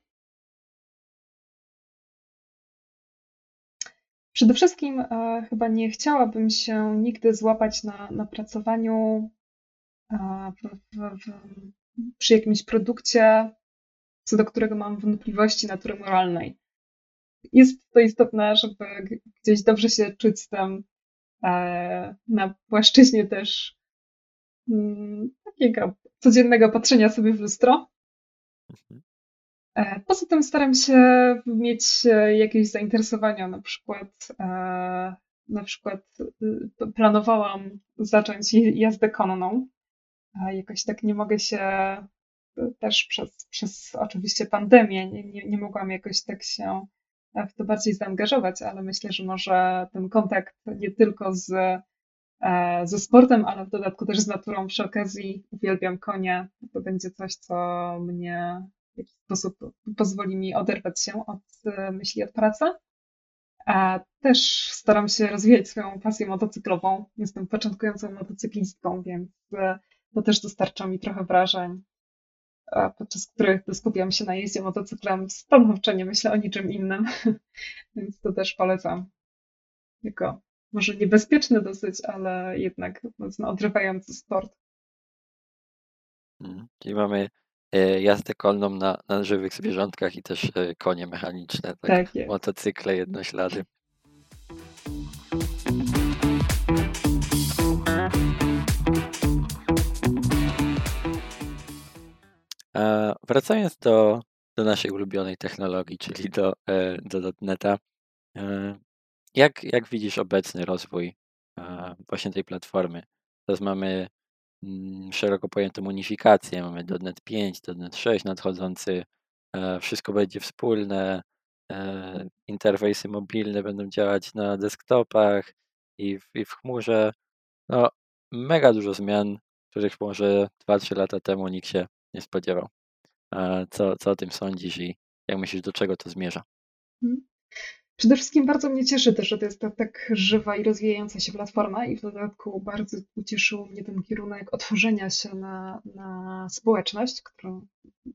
Przede wszystkim e, chyba nie chciałabym się nigdy złapać na, na pracowaniu e, przy jakimś produkcie, co do którego mam wątpliwości natury moralnej jest to istotne, żeby gdzieś dobrze się czuć z tym e, na płaszczyźnie też mm, takiego codziennego patrzenia sobie w lustro. Mhm. E, poza tym staram się mieć jakieś zainteresowania, na przykład e, na przykład planowałam zacząć jazdę konną. Jakoś tak nie mogę się też przez, przez oczywiście pandemię, nie, nie, nie mogłam jakoś tak się w to bardziej zaangażować, ale myślę, że może ten kontakt nie tylko z, e, ze sportem, ale w dodatku też z naturą przy okazji uwielbiam konie. To będzie coś, co mnie w jakiś sposób pozwoli mi oderwać się od e, myśli od pracy. A też staram się rozwijać swoją pasję motocyklową. Jestem początkującą motocyklistką, więc e, to też dostarcza mi trochę wrażeń podczas których skupiam się na jeździe motocyklem, stanowczo nie myślę o niczym innym, więc to też polecam. Jako może niebezpieczny dosyć, ale jednak mocno odrywający sport. Mhm. Czyli mamy e, jazdę kolną na, na żywych zwierzątkach i też e, konie mechaniczne, tak, tak motocykle jednoślady. Wracając do, do naszej ulubionej technologii, czyli do, e, do e, jak, jak widzisz obecny rozwój e, właśnie tej platformy? Teraz mamy mm, szeroko pojętą unifikację, mamy .NET 5, .NET 6 nadchodzący, wszystko będzie wspólne, interfejsy mobilne będą działać na desktopach i w, i w chmurze. No, mega dużo zmian, których może 2-3 lata temu nikt się nie spodziewał. Co, co o tym sądzisz i jak myślisz, do czego to zmierza? Mhm. Przede wszystkim bardzo mnie cieszy też, że to jest ta tak żywa i rozwijająca się platforma i w dodatku bardzo ucieszył mnie ten kierunek otworzenia się na, na społeczność, którą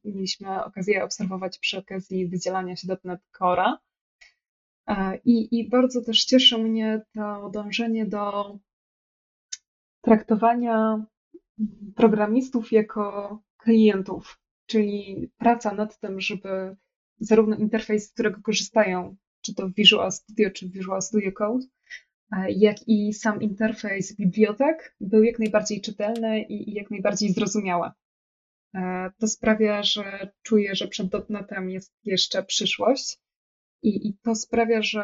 mieliśmy okazję obserwować przy okazji wydzielania się .NET Core'a. I, I bardzo też cieszy mnie to dążenie do traktowania programistów jako klientów czyli praca nad tym, żeby zarówno interfejs, z którego korzystają, czy to Visual Studio, czy Visual Studio Code, e, jak i sam interfejs bibliotek był jak najbardziej czytelny i jak najbardziej zrozumiały. E, to sprawia, że czuję, że przed .NETem jest jeszcze przyszłość i, i to sprawia, że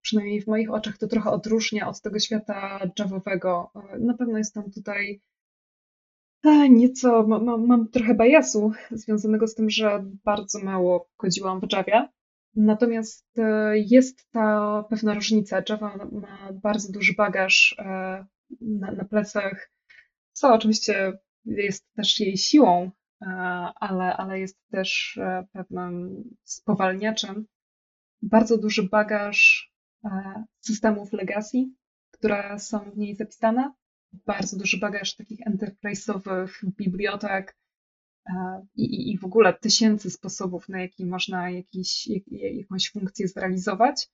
przynajmniej w moich oczach to trochę odróżnia od tego świata javowego. E, na pewno jest tam tutaj Nieco, mam, mam trochę bajasu związanego z tym, że bardzo mało kodziłam w Javie. Natomiast e, jest ta pewna różnica. Java ma bardzo duży bagaż e, na, na plecach, co oczywiście jest też jej siłą, ale, ale jest też pewnym spowalniaczem. Bardzo duży bagaż systemów legacy, które są w niej zapisane, bardzo duży bagaż takich enterprise'owych bibliotek i, i w ogóle tysięcy sposobów, na jaki można jakiś, jak, jakąś funkcję zrealizować.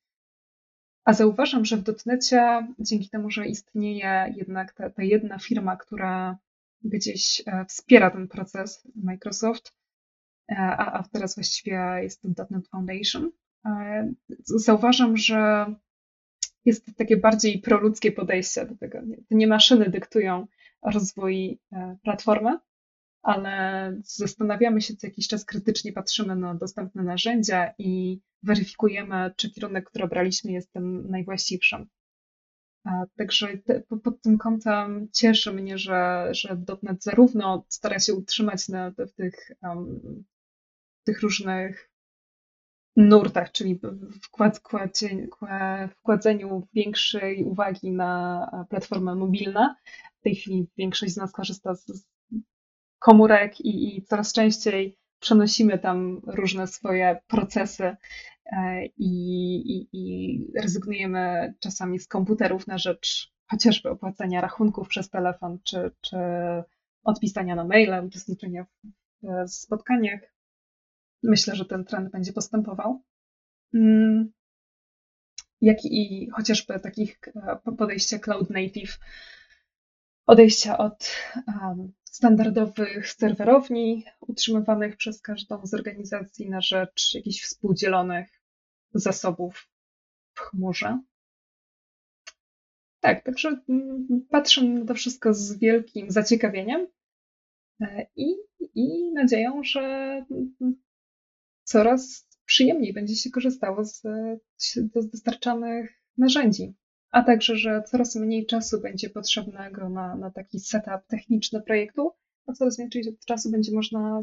A zauważam, że w dotnecie, dzięki temu, że istnieje jednak ta, ta jedna firma, która gdzieś e, wspiera ten proces, Microsoft, e, a, a teraz właściwie jest to .NET Foundation, e, zauważam, że jest takie bardziej proludzkie podejście do tego. To nie maszyny dyktują rozwój platformy, ale zastanawiamy się co jakiś czas krytycznie, patrzymy na dostępne narzędzia i weryfikujemy, czy kierunek, który obraliśmy, jest tym najwłaściwszym. Także te, pod tym kątem cieszy mnie, że, że zarówno stara się utrzymać na, w tych, um, tych różnych nurtach, czyli wkład, wkładzeniu większej uwagi na platformę mobilną. W tej chwili większość z nas korzysta z komórek i, i coraz częściej przenosimy tam różne swoje procesy e, i, i, i, rezygnujemy czasami z komputerów na rzecz chociażby opłacenia rachunków przez telefon, czy, czy odpisania na maile, uczestniczenia w spotkaniach. Myślę, że ten trend będzie postępował. Mm, jak i chociażby takich e, podejścia cloud native, odejścia od standardowych serwerowni utrzymywanych przez każdą z organizacji na rzecz jakichś współdzielonych zasobów w chmurze. Tak, także mm, patrzę na to wszystko z wielkim zaciekawieniem e, i, i nadzieją, że coraz przyjemniej będzie się korzystało z, z dostarczanych narzędzi a także, że coraz mniej czasu będzie potrzebnego na, na taki setup techniczny projektu, a coraz więcej czasu będzie można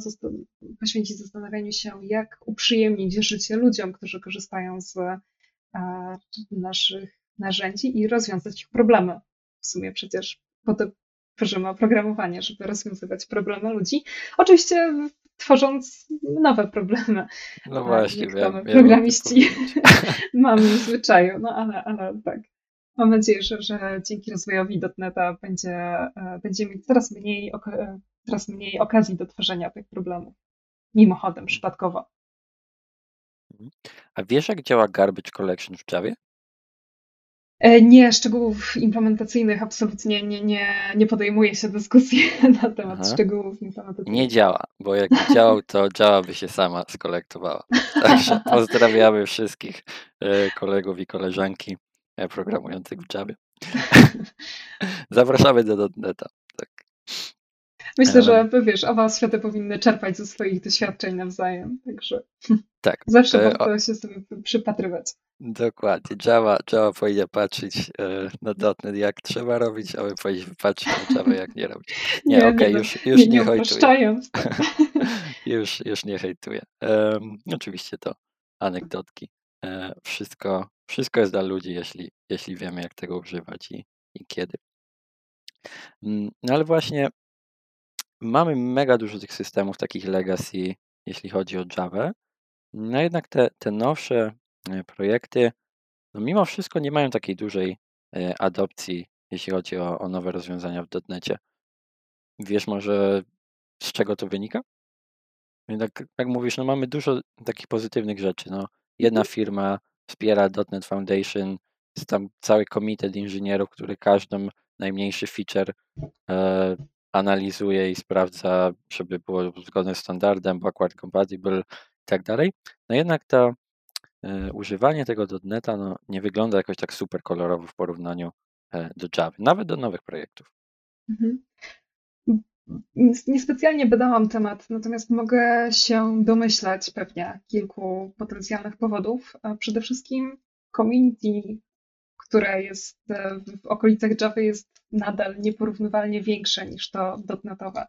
poświęcić zastanawianiu się, jak uprzyjemnić życie ludziom, którzy korzystają z a, naszych narzędzi i rozwiązać ich problemy. W sumie przecież po to tworzymy oprogramowanie, żeby rozwiązywać problemy ludzi. Oczywiście tworząc nowe problemy. No właśnie, wiem, programiści mamy w zwyczaju, no ale, ale tak. Mam nadzieję, że, że dzięki rozwojowi dotneta będzie, e, będziemy mieć coraz mniej, e, coraz mniej okazji do tworzenia tych problemów. Mimochodem, przypadkowo. A wiesz, jak działa Garbage Collection w Javie? E, nie, szczegółów implementacyjnych absolutnie nie, nie, nie podejmuje się dyskusji na temat Aha. szczegółów implementacyjnych. Nie działa, bo jak działał, to Java by się sama skolektowała. Także pozdrawiamy wszystkich kolegów i koleżanki E, programujących w Javie. Zapraszamy do Dotneta. Myślę, że wiesz, oba światy powinny czerpać ze swoich doświadczeń nawzajem, także tak. zawsze warto się sobie przypatrywać. Dokładnie. Java, Java powinna patrzeć e, na dotnet jak trzeba robić, a my powinniśmy patrzeć na Java jak nie robić. Nie, nie okej, okay, no, już, już nie, nie, nie hejtuję. już, już nie hejtuję. Um, oczywiście to anegdotki. E, wszystko, wszystko jest dla ludzi, jeśli, jeśli wiemy, jak tego używać i, i kiedy. Mm, no ale właśnie mamy mega dużo tych systemów, takich legacy, jeśli chodzi o Java. No jednak te, te nowsze e, projekty, no mimo wszystko nie mają takiej dużej e, adopcji, jeśli chodzi o, o nowe rozwiązania w dotnecie. Wiesz może z czego to wynika? Tak, jak mówisz, no mamy dużo takich pozytywnych rzeczy. No, jedna mhm. firma wspiera .NET Foundation, jest tam cały komitet inżynierów, który każdy najmniejszy feature e, analizuje i sprawdza, żeby było zgodne z standardem, backward compatible i tak dalej. No jednak to e, używanie tego .NETA no, nie wygląda jakoś tak super kolorowo w porównaniu e, do Java, nawet do nowych projektów. Mhm. Niespecjalnie badałam temat, natomiast mogę się domyślać pewnie kilku potencjalnych powodów. Przede wszystkim community, które jest w okolicach Java jest nadal nieporównywalnie większe niż to dotnetowe.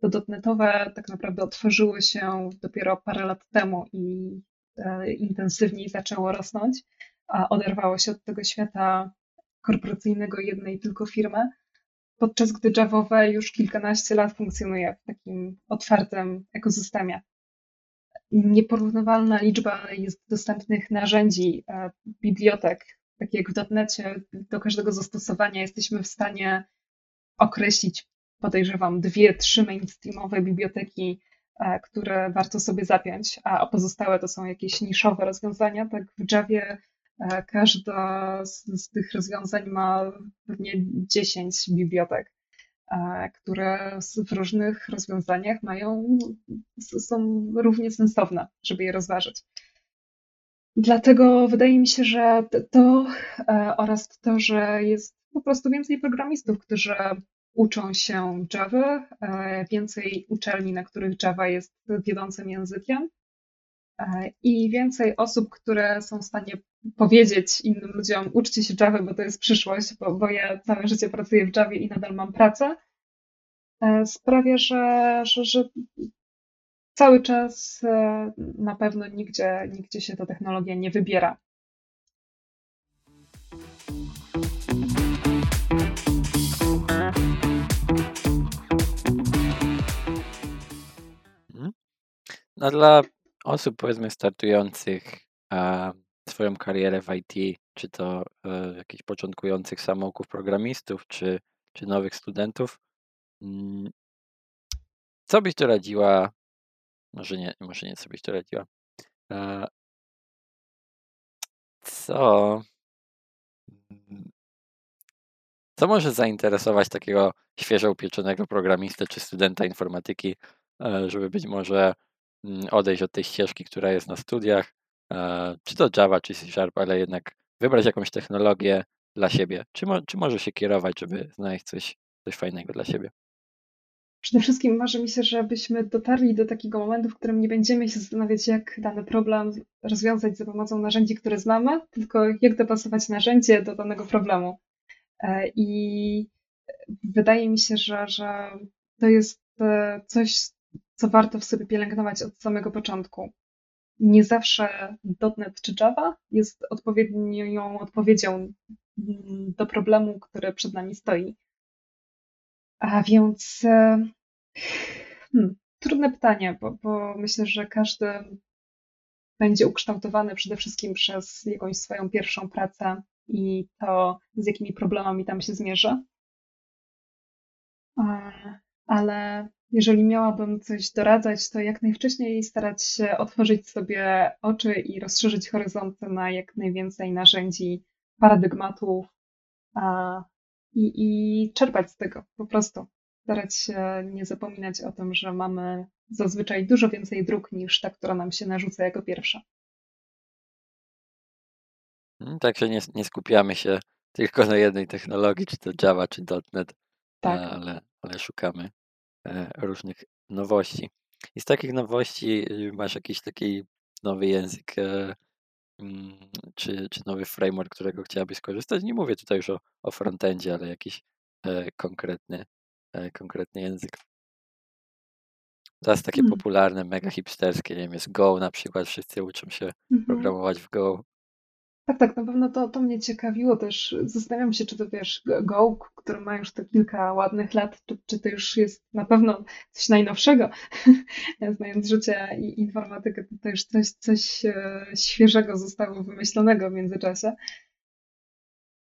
To dotnetowe tak naprawdę otworzyło się dopiero parę lat temu i e, intensywniej zaczęło rosnąć, a oderwało się od tego świata korporacyjnego jednej tylko firmy podczas gdy Javowe już kilkanaście lat funkcjonuje w takim otwartym ekosystemie. Nieporównywalna liczba jest dostępnych narzędzi, e, bibliotek, tak jak w .NETie do każdego zastosowania jesteśmy w stanie określić, podejrzewam, dwie, trzy mainstreamowe biblioteki, e, które warto sobie zapiąć, a pozostałe to są jakieś niszowe rozwiązania. Tak w Javie e, każda z, z tych rozwiązań ma pewnie 10 bibliotek, e, które w różnych rozwiązaniach mają, są równie sensowne, żeby je rozważyć. Dlatego wydaje mi się, że to oraz to, że jest po prostu więcej programistów, którzy uczą się Java, e, więcej uczelni, na których Java jest wiodącym językiem e, i więcej osób, które są w stanie powiedzieć innym ludziom, uczcie się Java, bo to jest przyszłość, bo, bo ja całe życie pracuję w Javie i nadal mam pracę, e, sprawia, że, że, że cały czas na pewno nigdzie, nigdzie się ta technologia nie wybiera. No dla osób powiedzmy startujących swoją karierę w IT, czy to e, jakichś początkujących samouków programistów, czy, czy nowych studentów, mm, co byś doradziła? Może nie, może nie, co byś doradziła. E, co? Co może zainteresować takiego świeżo upieczonego programistę czy studenta informatyki, e, żeby być może Mm, odejść od tej ścieżki, która jest na studiach, e, czy to Java, czy C Sharp, ale jednak wybrać jakąś technologię dla siebie. Czy, mo, czy może się kierować, żeby znaleźć coś, coś fajnego dla siebie? Przede wszystkim marzy mi się, żebyśmy dotarli do takiego momentu, w którym nie będziemy się zastanawiać, jak dany problem rozwiązać za pomocą narzędzi, które znamy, tylko jak dopasować narzędzie do danego problemu. E, I wydaje mi się, że, że to jest e, coś, co warto w sobie pielęgnować od samego początku. Nie zawsze .NET czy Java jest odpowiednią odpowiedzią do problemu, który przed nami stoi. A więc e, hmm, trudne pytanie, bo, bo myślę, że każdy będzie ukształtowany przede wszystkim przez jakąś swoją pierwszą pracę i to, z jakimi problemami tam się zmierzy. Ale jeżeli miałabym coś doradzać, to jak najwcześniej starać się otworzyć sobie oczy i rozszerzyć horyzonty na jak najwięcej narzędzi, paradygmatów i, i czerpać z tego po prostu. Starać się nie zapominać o tym, że mamy zazwyczaj dużo więcej dróg niż ta, która nam się narzuca jako pierwsza. Hmm, także nie, nie skupiamy się tylko na jednej technologii, czy to Java, czy .NET, tak. ale, ale szukamy E, różnych nowości. I z takich nowości y, masz jakiś taki nowy język e, mm, czy, czy nowy framework, którego chciałabyś skorzystać? Nie mówię tutaj już o, o frontendzie, ale jakiś e, konkretny, konkretny język. Teraz takie hmm. popularne, mega hipsterskie, nie wiem, jest Go na przykład, wszyscy uczą się mhm. programować w Go. Tak, tak, na pewno to, to mnie ciekawiło też. Zastanawiam się, czy to wiesz, Go, który ma już te kilka ładnych lat, czy, czy to już jest na pewno coś najnowszego. Znając życie i informatykę, to, to już coś, coś e, świeżego zostało wymyślonego w międzyczasie.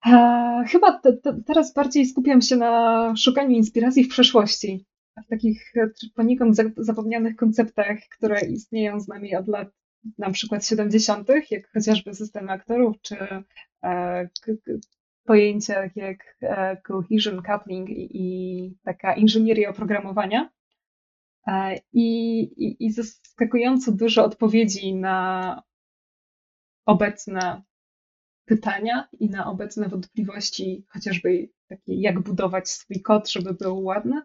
A, chyba te, te, teraz bardziej skupiam się na szukaniu inspiracji w przeszłości, w takich e, poniekąd zapomnianych konceptach, które istnieją z nami od lat na przykład 70., jak chociażby system aktorów, czy e, pojęcia jak e, cohesion, coupling i, i taka inżynieria oprogramowania. E, I, i, I zaskakująco dużo odpowiedzi na obecne pytania i na obecne wątpliwości, chociażby takie, jak budować swój kod, żeby był ładny,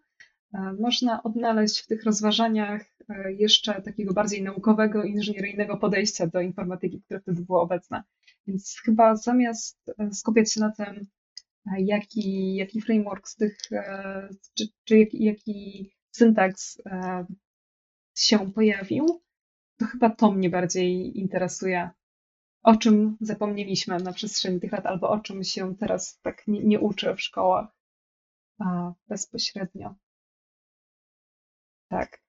można odnaleźć w tych rozważaniach E, jeszcze takiego bardziej naukowego, inżynieryjnego podejścia do informatyki, które wtedy było obecne. Więc chyba zamiast e, skupiać się na tym, e, jaki, jaki framework z tych, czy, czy jaki, jaki syntaks się pojawił, to chyba to mnie bardziej interesuje. O czym zapomnieliśmy na przestrzeni tych lat, albo o czym się teraz tak nie, nie uczy w szkołach. bezpośrednio. Tak.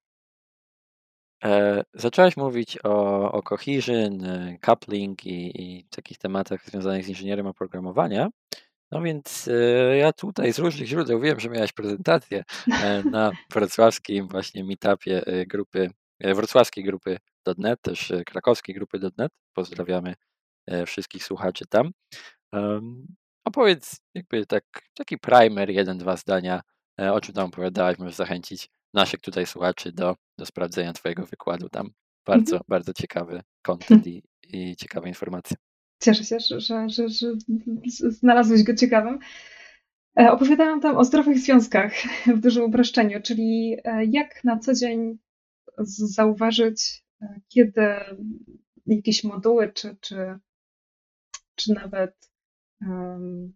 E, zaczęłaś mówić o, o cohesion, e, coupling i, i takich tematach związanych z inżynierem oprogramowania. No więc e, ja tutaj z różnych źródeł wiem, że miałaś prezentację e, na wrocławskim właśnie meetupie e, grupy, e, wrocławskiej grupy .NET, też e, krakowskiej grupy .NET. Pozdrawiamy e, wszystkich słuchaczy tam. Um, opowiedz jakby tak, taki primer, jeden, dwa zdania, e, o czym tam opowiadałaś, możesz zachęcić naszych tutaj słuchaczy do, do sprawdzenia Twojego wykładu. Tam bardzo, mhm. bardzo ciekawy content i, i ciekawe informacje. Cieszę się, że, że, że, że znalazłeś go ciekawym. E, opowiadałam tam o zdrowych związkach w dużym uproszczeniu, czyli e, jak na co dzień zauważyć, e, kiedy jakieś moduły, czy, czy, czy nawet um,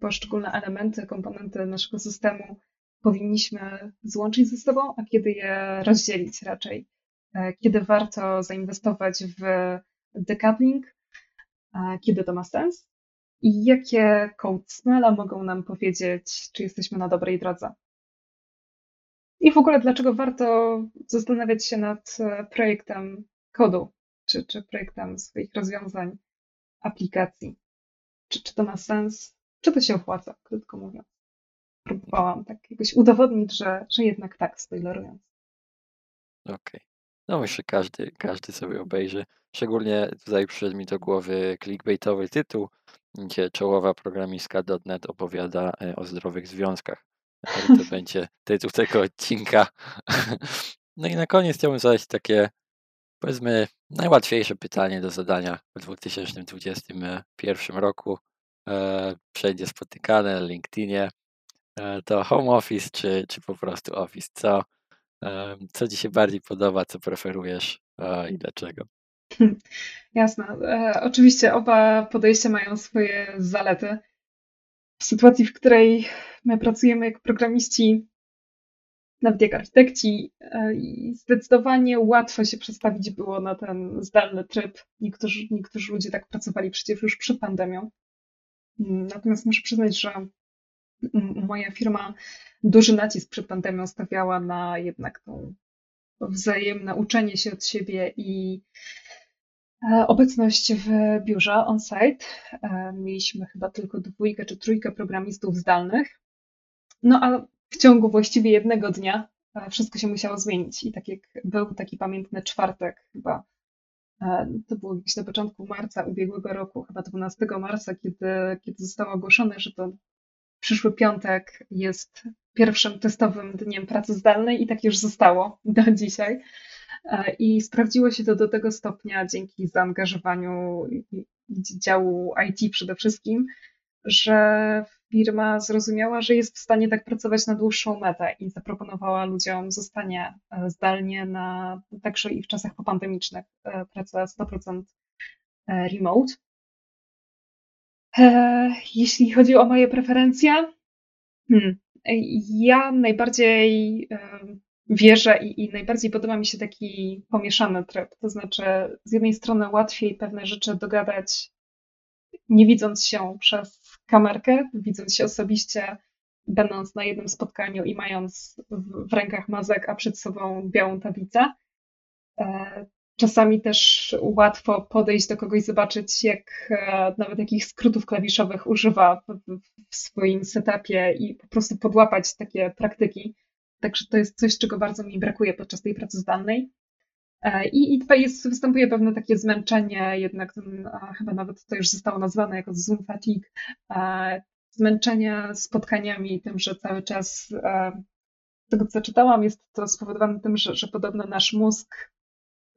poszczególne elementy, komponenty naszego systemu powinniśmy złączyć ze sobą, a kiedy je rozdzielić raczej. Kiedy warto zainwestować w decoupling, kiedy to ma sens i jakie code smella mogą nam powiedzieć, czy jesteśmy na dobrej drodze. I w ogóle, dlaczego warto zastanawiać się nad e, projektem kodu, czy, czy projektem swoich rozwiązań, aplikacji. Czy, czy to ma sens, czy to się opłaca, krótko mówiąc. Próbowałam tak jakoś udowodnić, że, że jednak tak, spoilerując. Okej. Okay. No myślę, każdy, każdy sobie obejrzy. Szczególnie tutaj przyszedł mi do głowy clickbaitowy tytuł, gdzie czołowa programistka .NET opowiada e, o zdrowych związkach. Ale to będzie tytuł tego odcinka. No i na koniec chciałbym zadać takie, powiedzmy, najłatwiejsze pytanie do zadania w 2021 roku. E, wszędzie spotykane na LinkedInie. E, to home office czy, czy po prostu office? Co, co Ci się bardziej podoba, co preferujesz i dlaczego? Jasne. E, oczywiście oba podejścia mają swoje zalety. W sytuacji, w której my pracujemy jako programiści, nawet jak architekci, e, zdecydowanie łatwo się przestawić było na ten zdalny tryb. Niektórzy, niektórzy ludzie tak pracowali przecież już przed pandemią. Natomiast muszę przyznać, że moja firma duży nacisk przed pandemią stawiała na jednak tą wzajemne uczenie się od siebie i e, obecność w biurze on-site. E, mieliśmy chyba tylko dwójkę czy trójkę programistów zdalnych. No a w ciągu właściwie jednego dnia e, wszystko się musiało zmienić. I tak jak był taki pamiętny czwartek, chyba to było gdzieś na początku marca ubiegłego roku, chyba 12 marca, kiedy, kiedy zostało ogłoszone, że to przyszły piątek jest pierwszym testowym dniem pracy zdalnej i tak już zostało do dzisiaj. E, I sprawdziło się to do tego stopnia dzięki zaangażowaniu działu IT przede wszystkim, że firma zrozumiała, że jest w stanie tak pracować na dłuższą metę i zaproponowała ludziom zostanie e, zdalnie na także i w czasach popandemicznych e, praca 100% remote. Jeśli chodzi o moje preferencje, hmm, ja najbardziej wierzę i, i, najbardziej podoba mi się taki pomieszany tryb. To znaczy, z jednej strony łatwiej pewne rzeczy dogadać, nie widząc się przez kamerkę, widząc się osobiście, będąc na jednym spotkaniu i mając w, w rękach mazek, a przed sobą białą tablicę. Czasami też łatwo podejść do kogoś, zobaczyć, jak e, nawet jakich skrótów klawiszowych używa w, swoim setupie i po prostu podłapać takie praktyki. Także to jest coś, czego bardzo mi brakuje podczas tej pracy zdalnej. E, I, i tutaj jest, występuje pewne takie zmęczenie, jednak ten, chyba nawet to już zostało nazwane jako Zoom fatigue, e, zmęczenie spotkaniami, tym, że cały czas, z tego co czytałam, jest to spowodowane tym, że, że podobno nasz mózg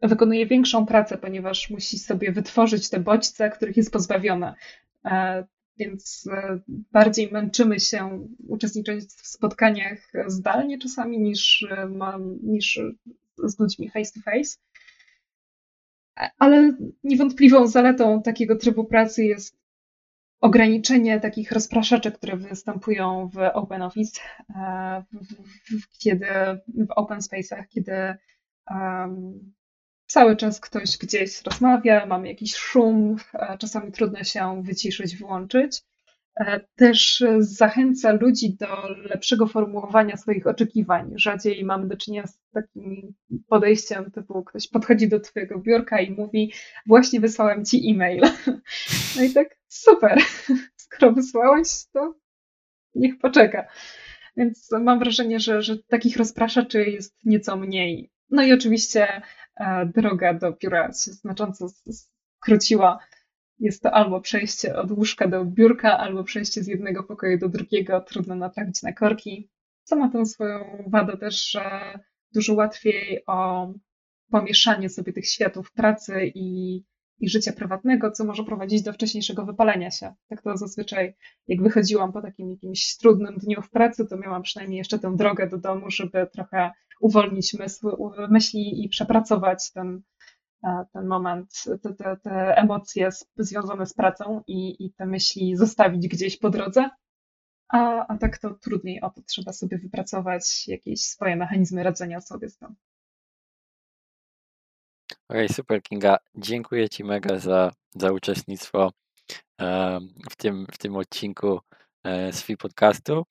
wykonuje większą pracę, ponieważ musi sobie wytworzyć te bodźce, których jest pozbawiona. E, więc e, bardziej męczymy się uczestnicząc w spotkaniach zdalnie czasami niż, e, niż z ludźmi face to face. Ale niewątpliwą zaletą takiego trybu pracy jest ograniczenie takich rozpraszaczek, które występują w OpenOffice, kiedy w open space'ach, kiedy cały czas ktoś gdzieś rozmawia, mamy jakiś szum, czasami trudno się wyciszyć, włączyć. E, też zachęca ludzi do lepszego formułowania swoich oczekiwań. Rzadziej mamy do czynienia z takim podejściem typu ktoś podchodzi do twojego biurka i mówi właśnie wysłałem ci e-mail. No i tak super, skoro wysłałeś, to niech poczeka. Więc mam wrażenie, że, że takich rozpraszaczy jest nieco mniej. No i oczywiście e, droga do biura się znacząco skróciła jest to albo przejście od łóżka do biurka, albo przejście z jednego pokoju do drugiego, trudno naprawić na korki. Co ma tą swoją wadę też, że dużo łatwiej o pomieszanie sobie tych światów pracy i, i życia prywatnego, co może prowadzić do wcześniejszego wypalenia się. Tak to zazwyczaj, jak wychodziłam po takim jakimś trudnym dniu w pracy, to miałam przynajmniej jeszcze tę drogę do domu, żeby trochę uwolnić myśli i przepracować ten, ten moment, te, te, te emocje związane z pracą i, i te myśli zostawić gdzieś po drodze. A, a tak to trudniej o to trzeba sobie wypracować jakieś swoje mechanizmy radzenia sobie z tym. Okej, okay, super Kinga. Dziękuję Ci mega za, za uczestnictwo w tym, w tym odcinku e, z podcastu.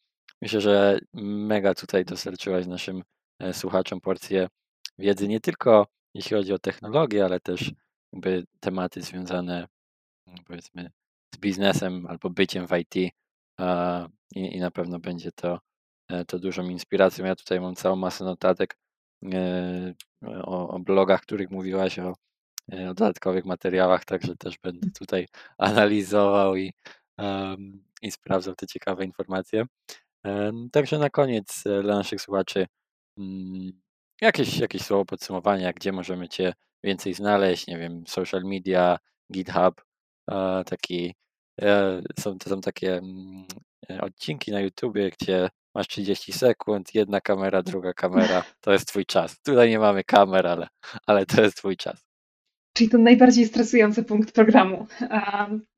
Myślę, że mega tutaj dostarczyłaś naszym e, słuchaczom porcję wiedzy nie tylko jeśli chodzi o technologię, ale też jakby tematy związane powiedzmy z biznesem albo byciem w IT i, i na pewno będzie to, e, to dużą inspiracją. Ja tutaj mam całą masę notatek e, o, o blogach, których mówiłaś, o, e, o dodatkowych materiałach, także też będę tutaj analizował i, um, i sprawdzał te ciekawe informacje. Także na koniec dla naszych słuchaczy mm, Jakieś, jakieś słowo podsumowania, gdzie możemy Cię więcej znaleźć, nie wiem, social media, GitHub, taki, e, są, to są takie mm, e, odcinki na YouTubie, gdzie masz 30 sekund, jedna kamera, druga kamera, to jest Twój czas. Tutaj nie mamy kamer, ale, ale to jest Twój czas. Czyli ten najbardziej stresujący punkt programu.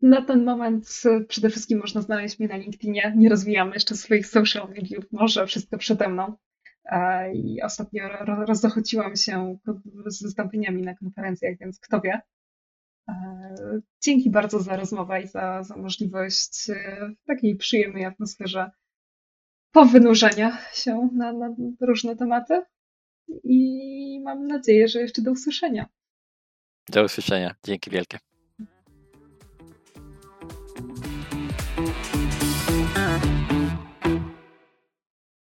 Na ten moment przede wszystkim można znaleźć mnie na LinkedInie. Nie rozwijamy jeszcze swoich social mediów, może wszystko przede mną. I ostatnio rozdochodziłam się z wystąpieniami na konferencjach, więc kto wie. Dzięki bardzo za rozmowę i za, za możliwość w takiej przyjemnej atmosferze powynurzenia się na, na różne tematy. I mam nadzieję, że jeszcze do usłyszenia. Do usłyszenia. Dzięki wielkie.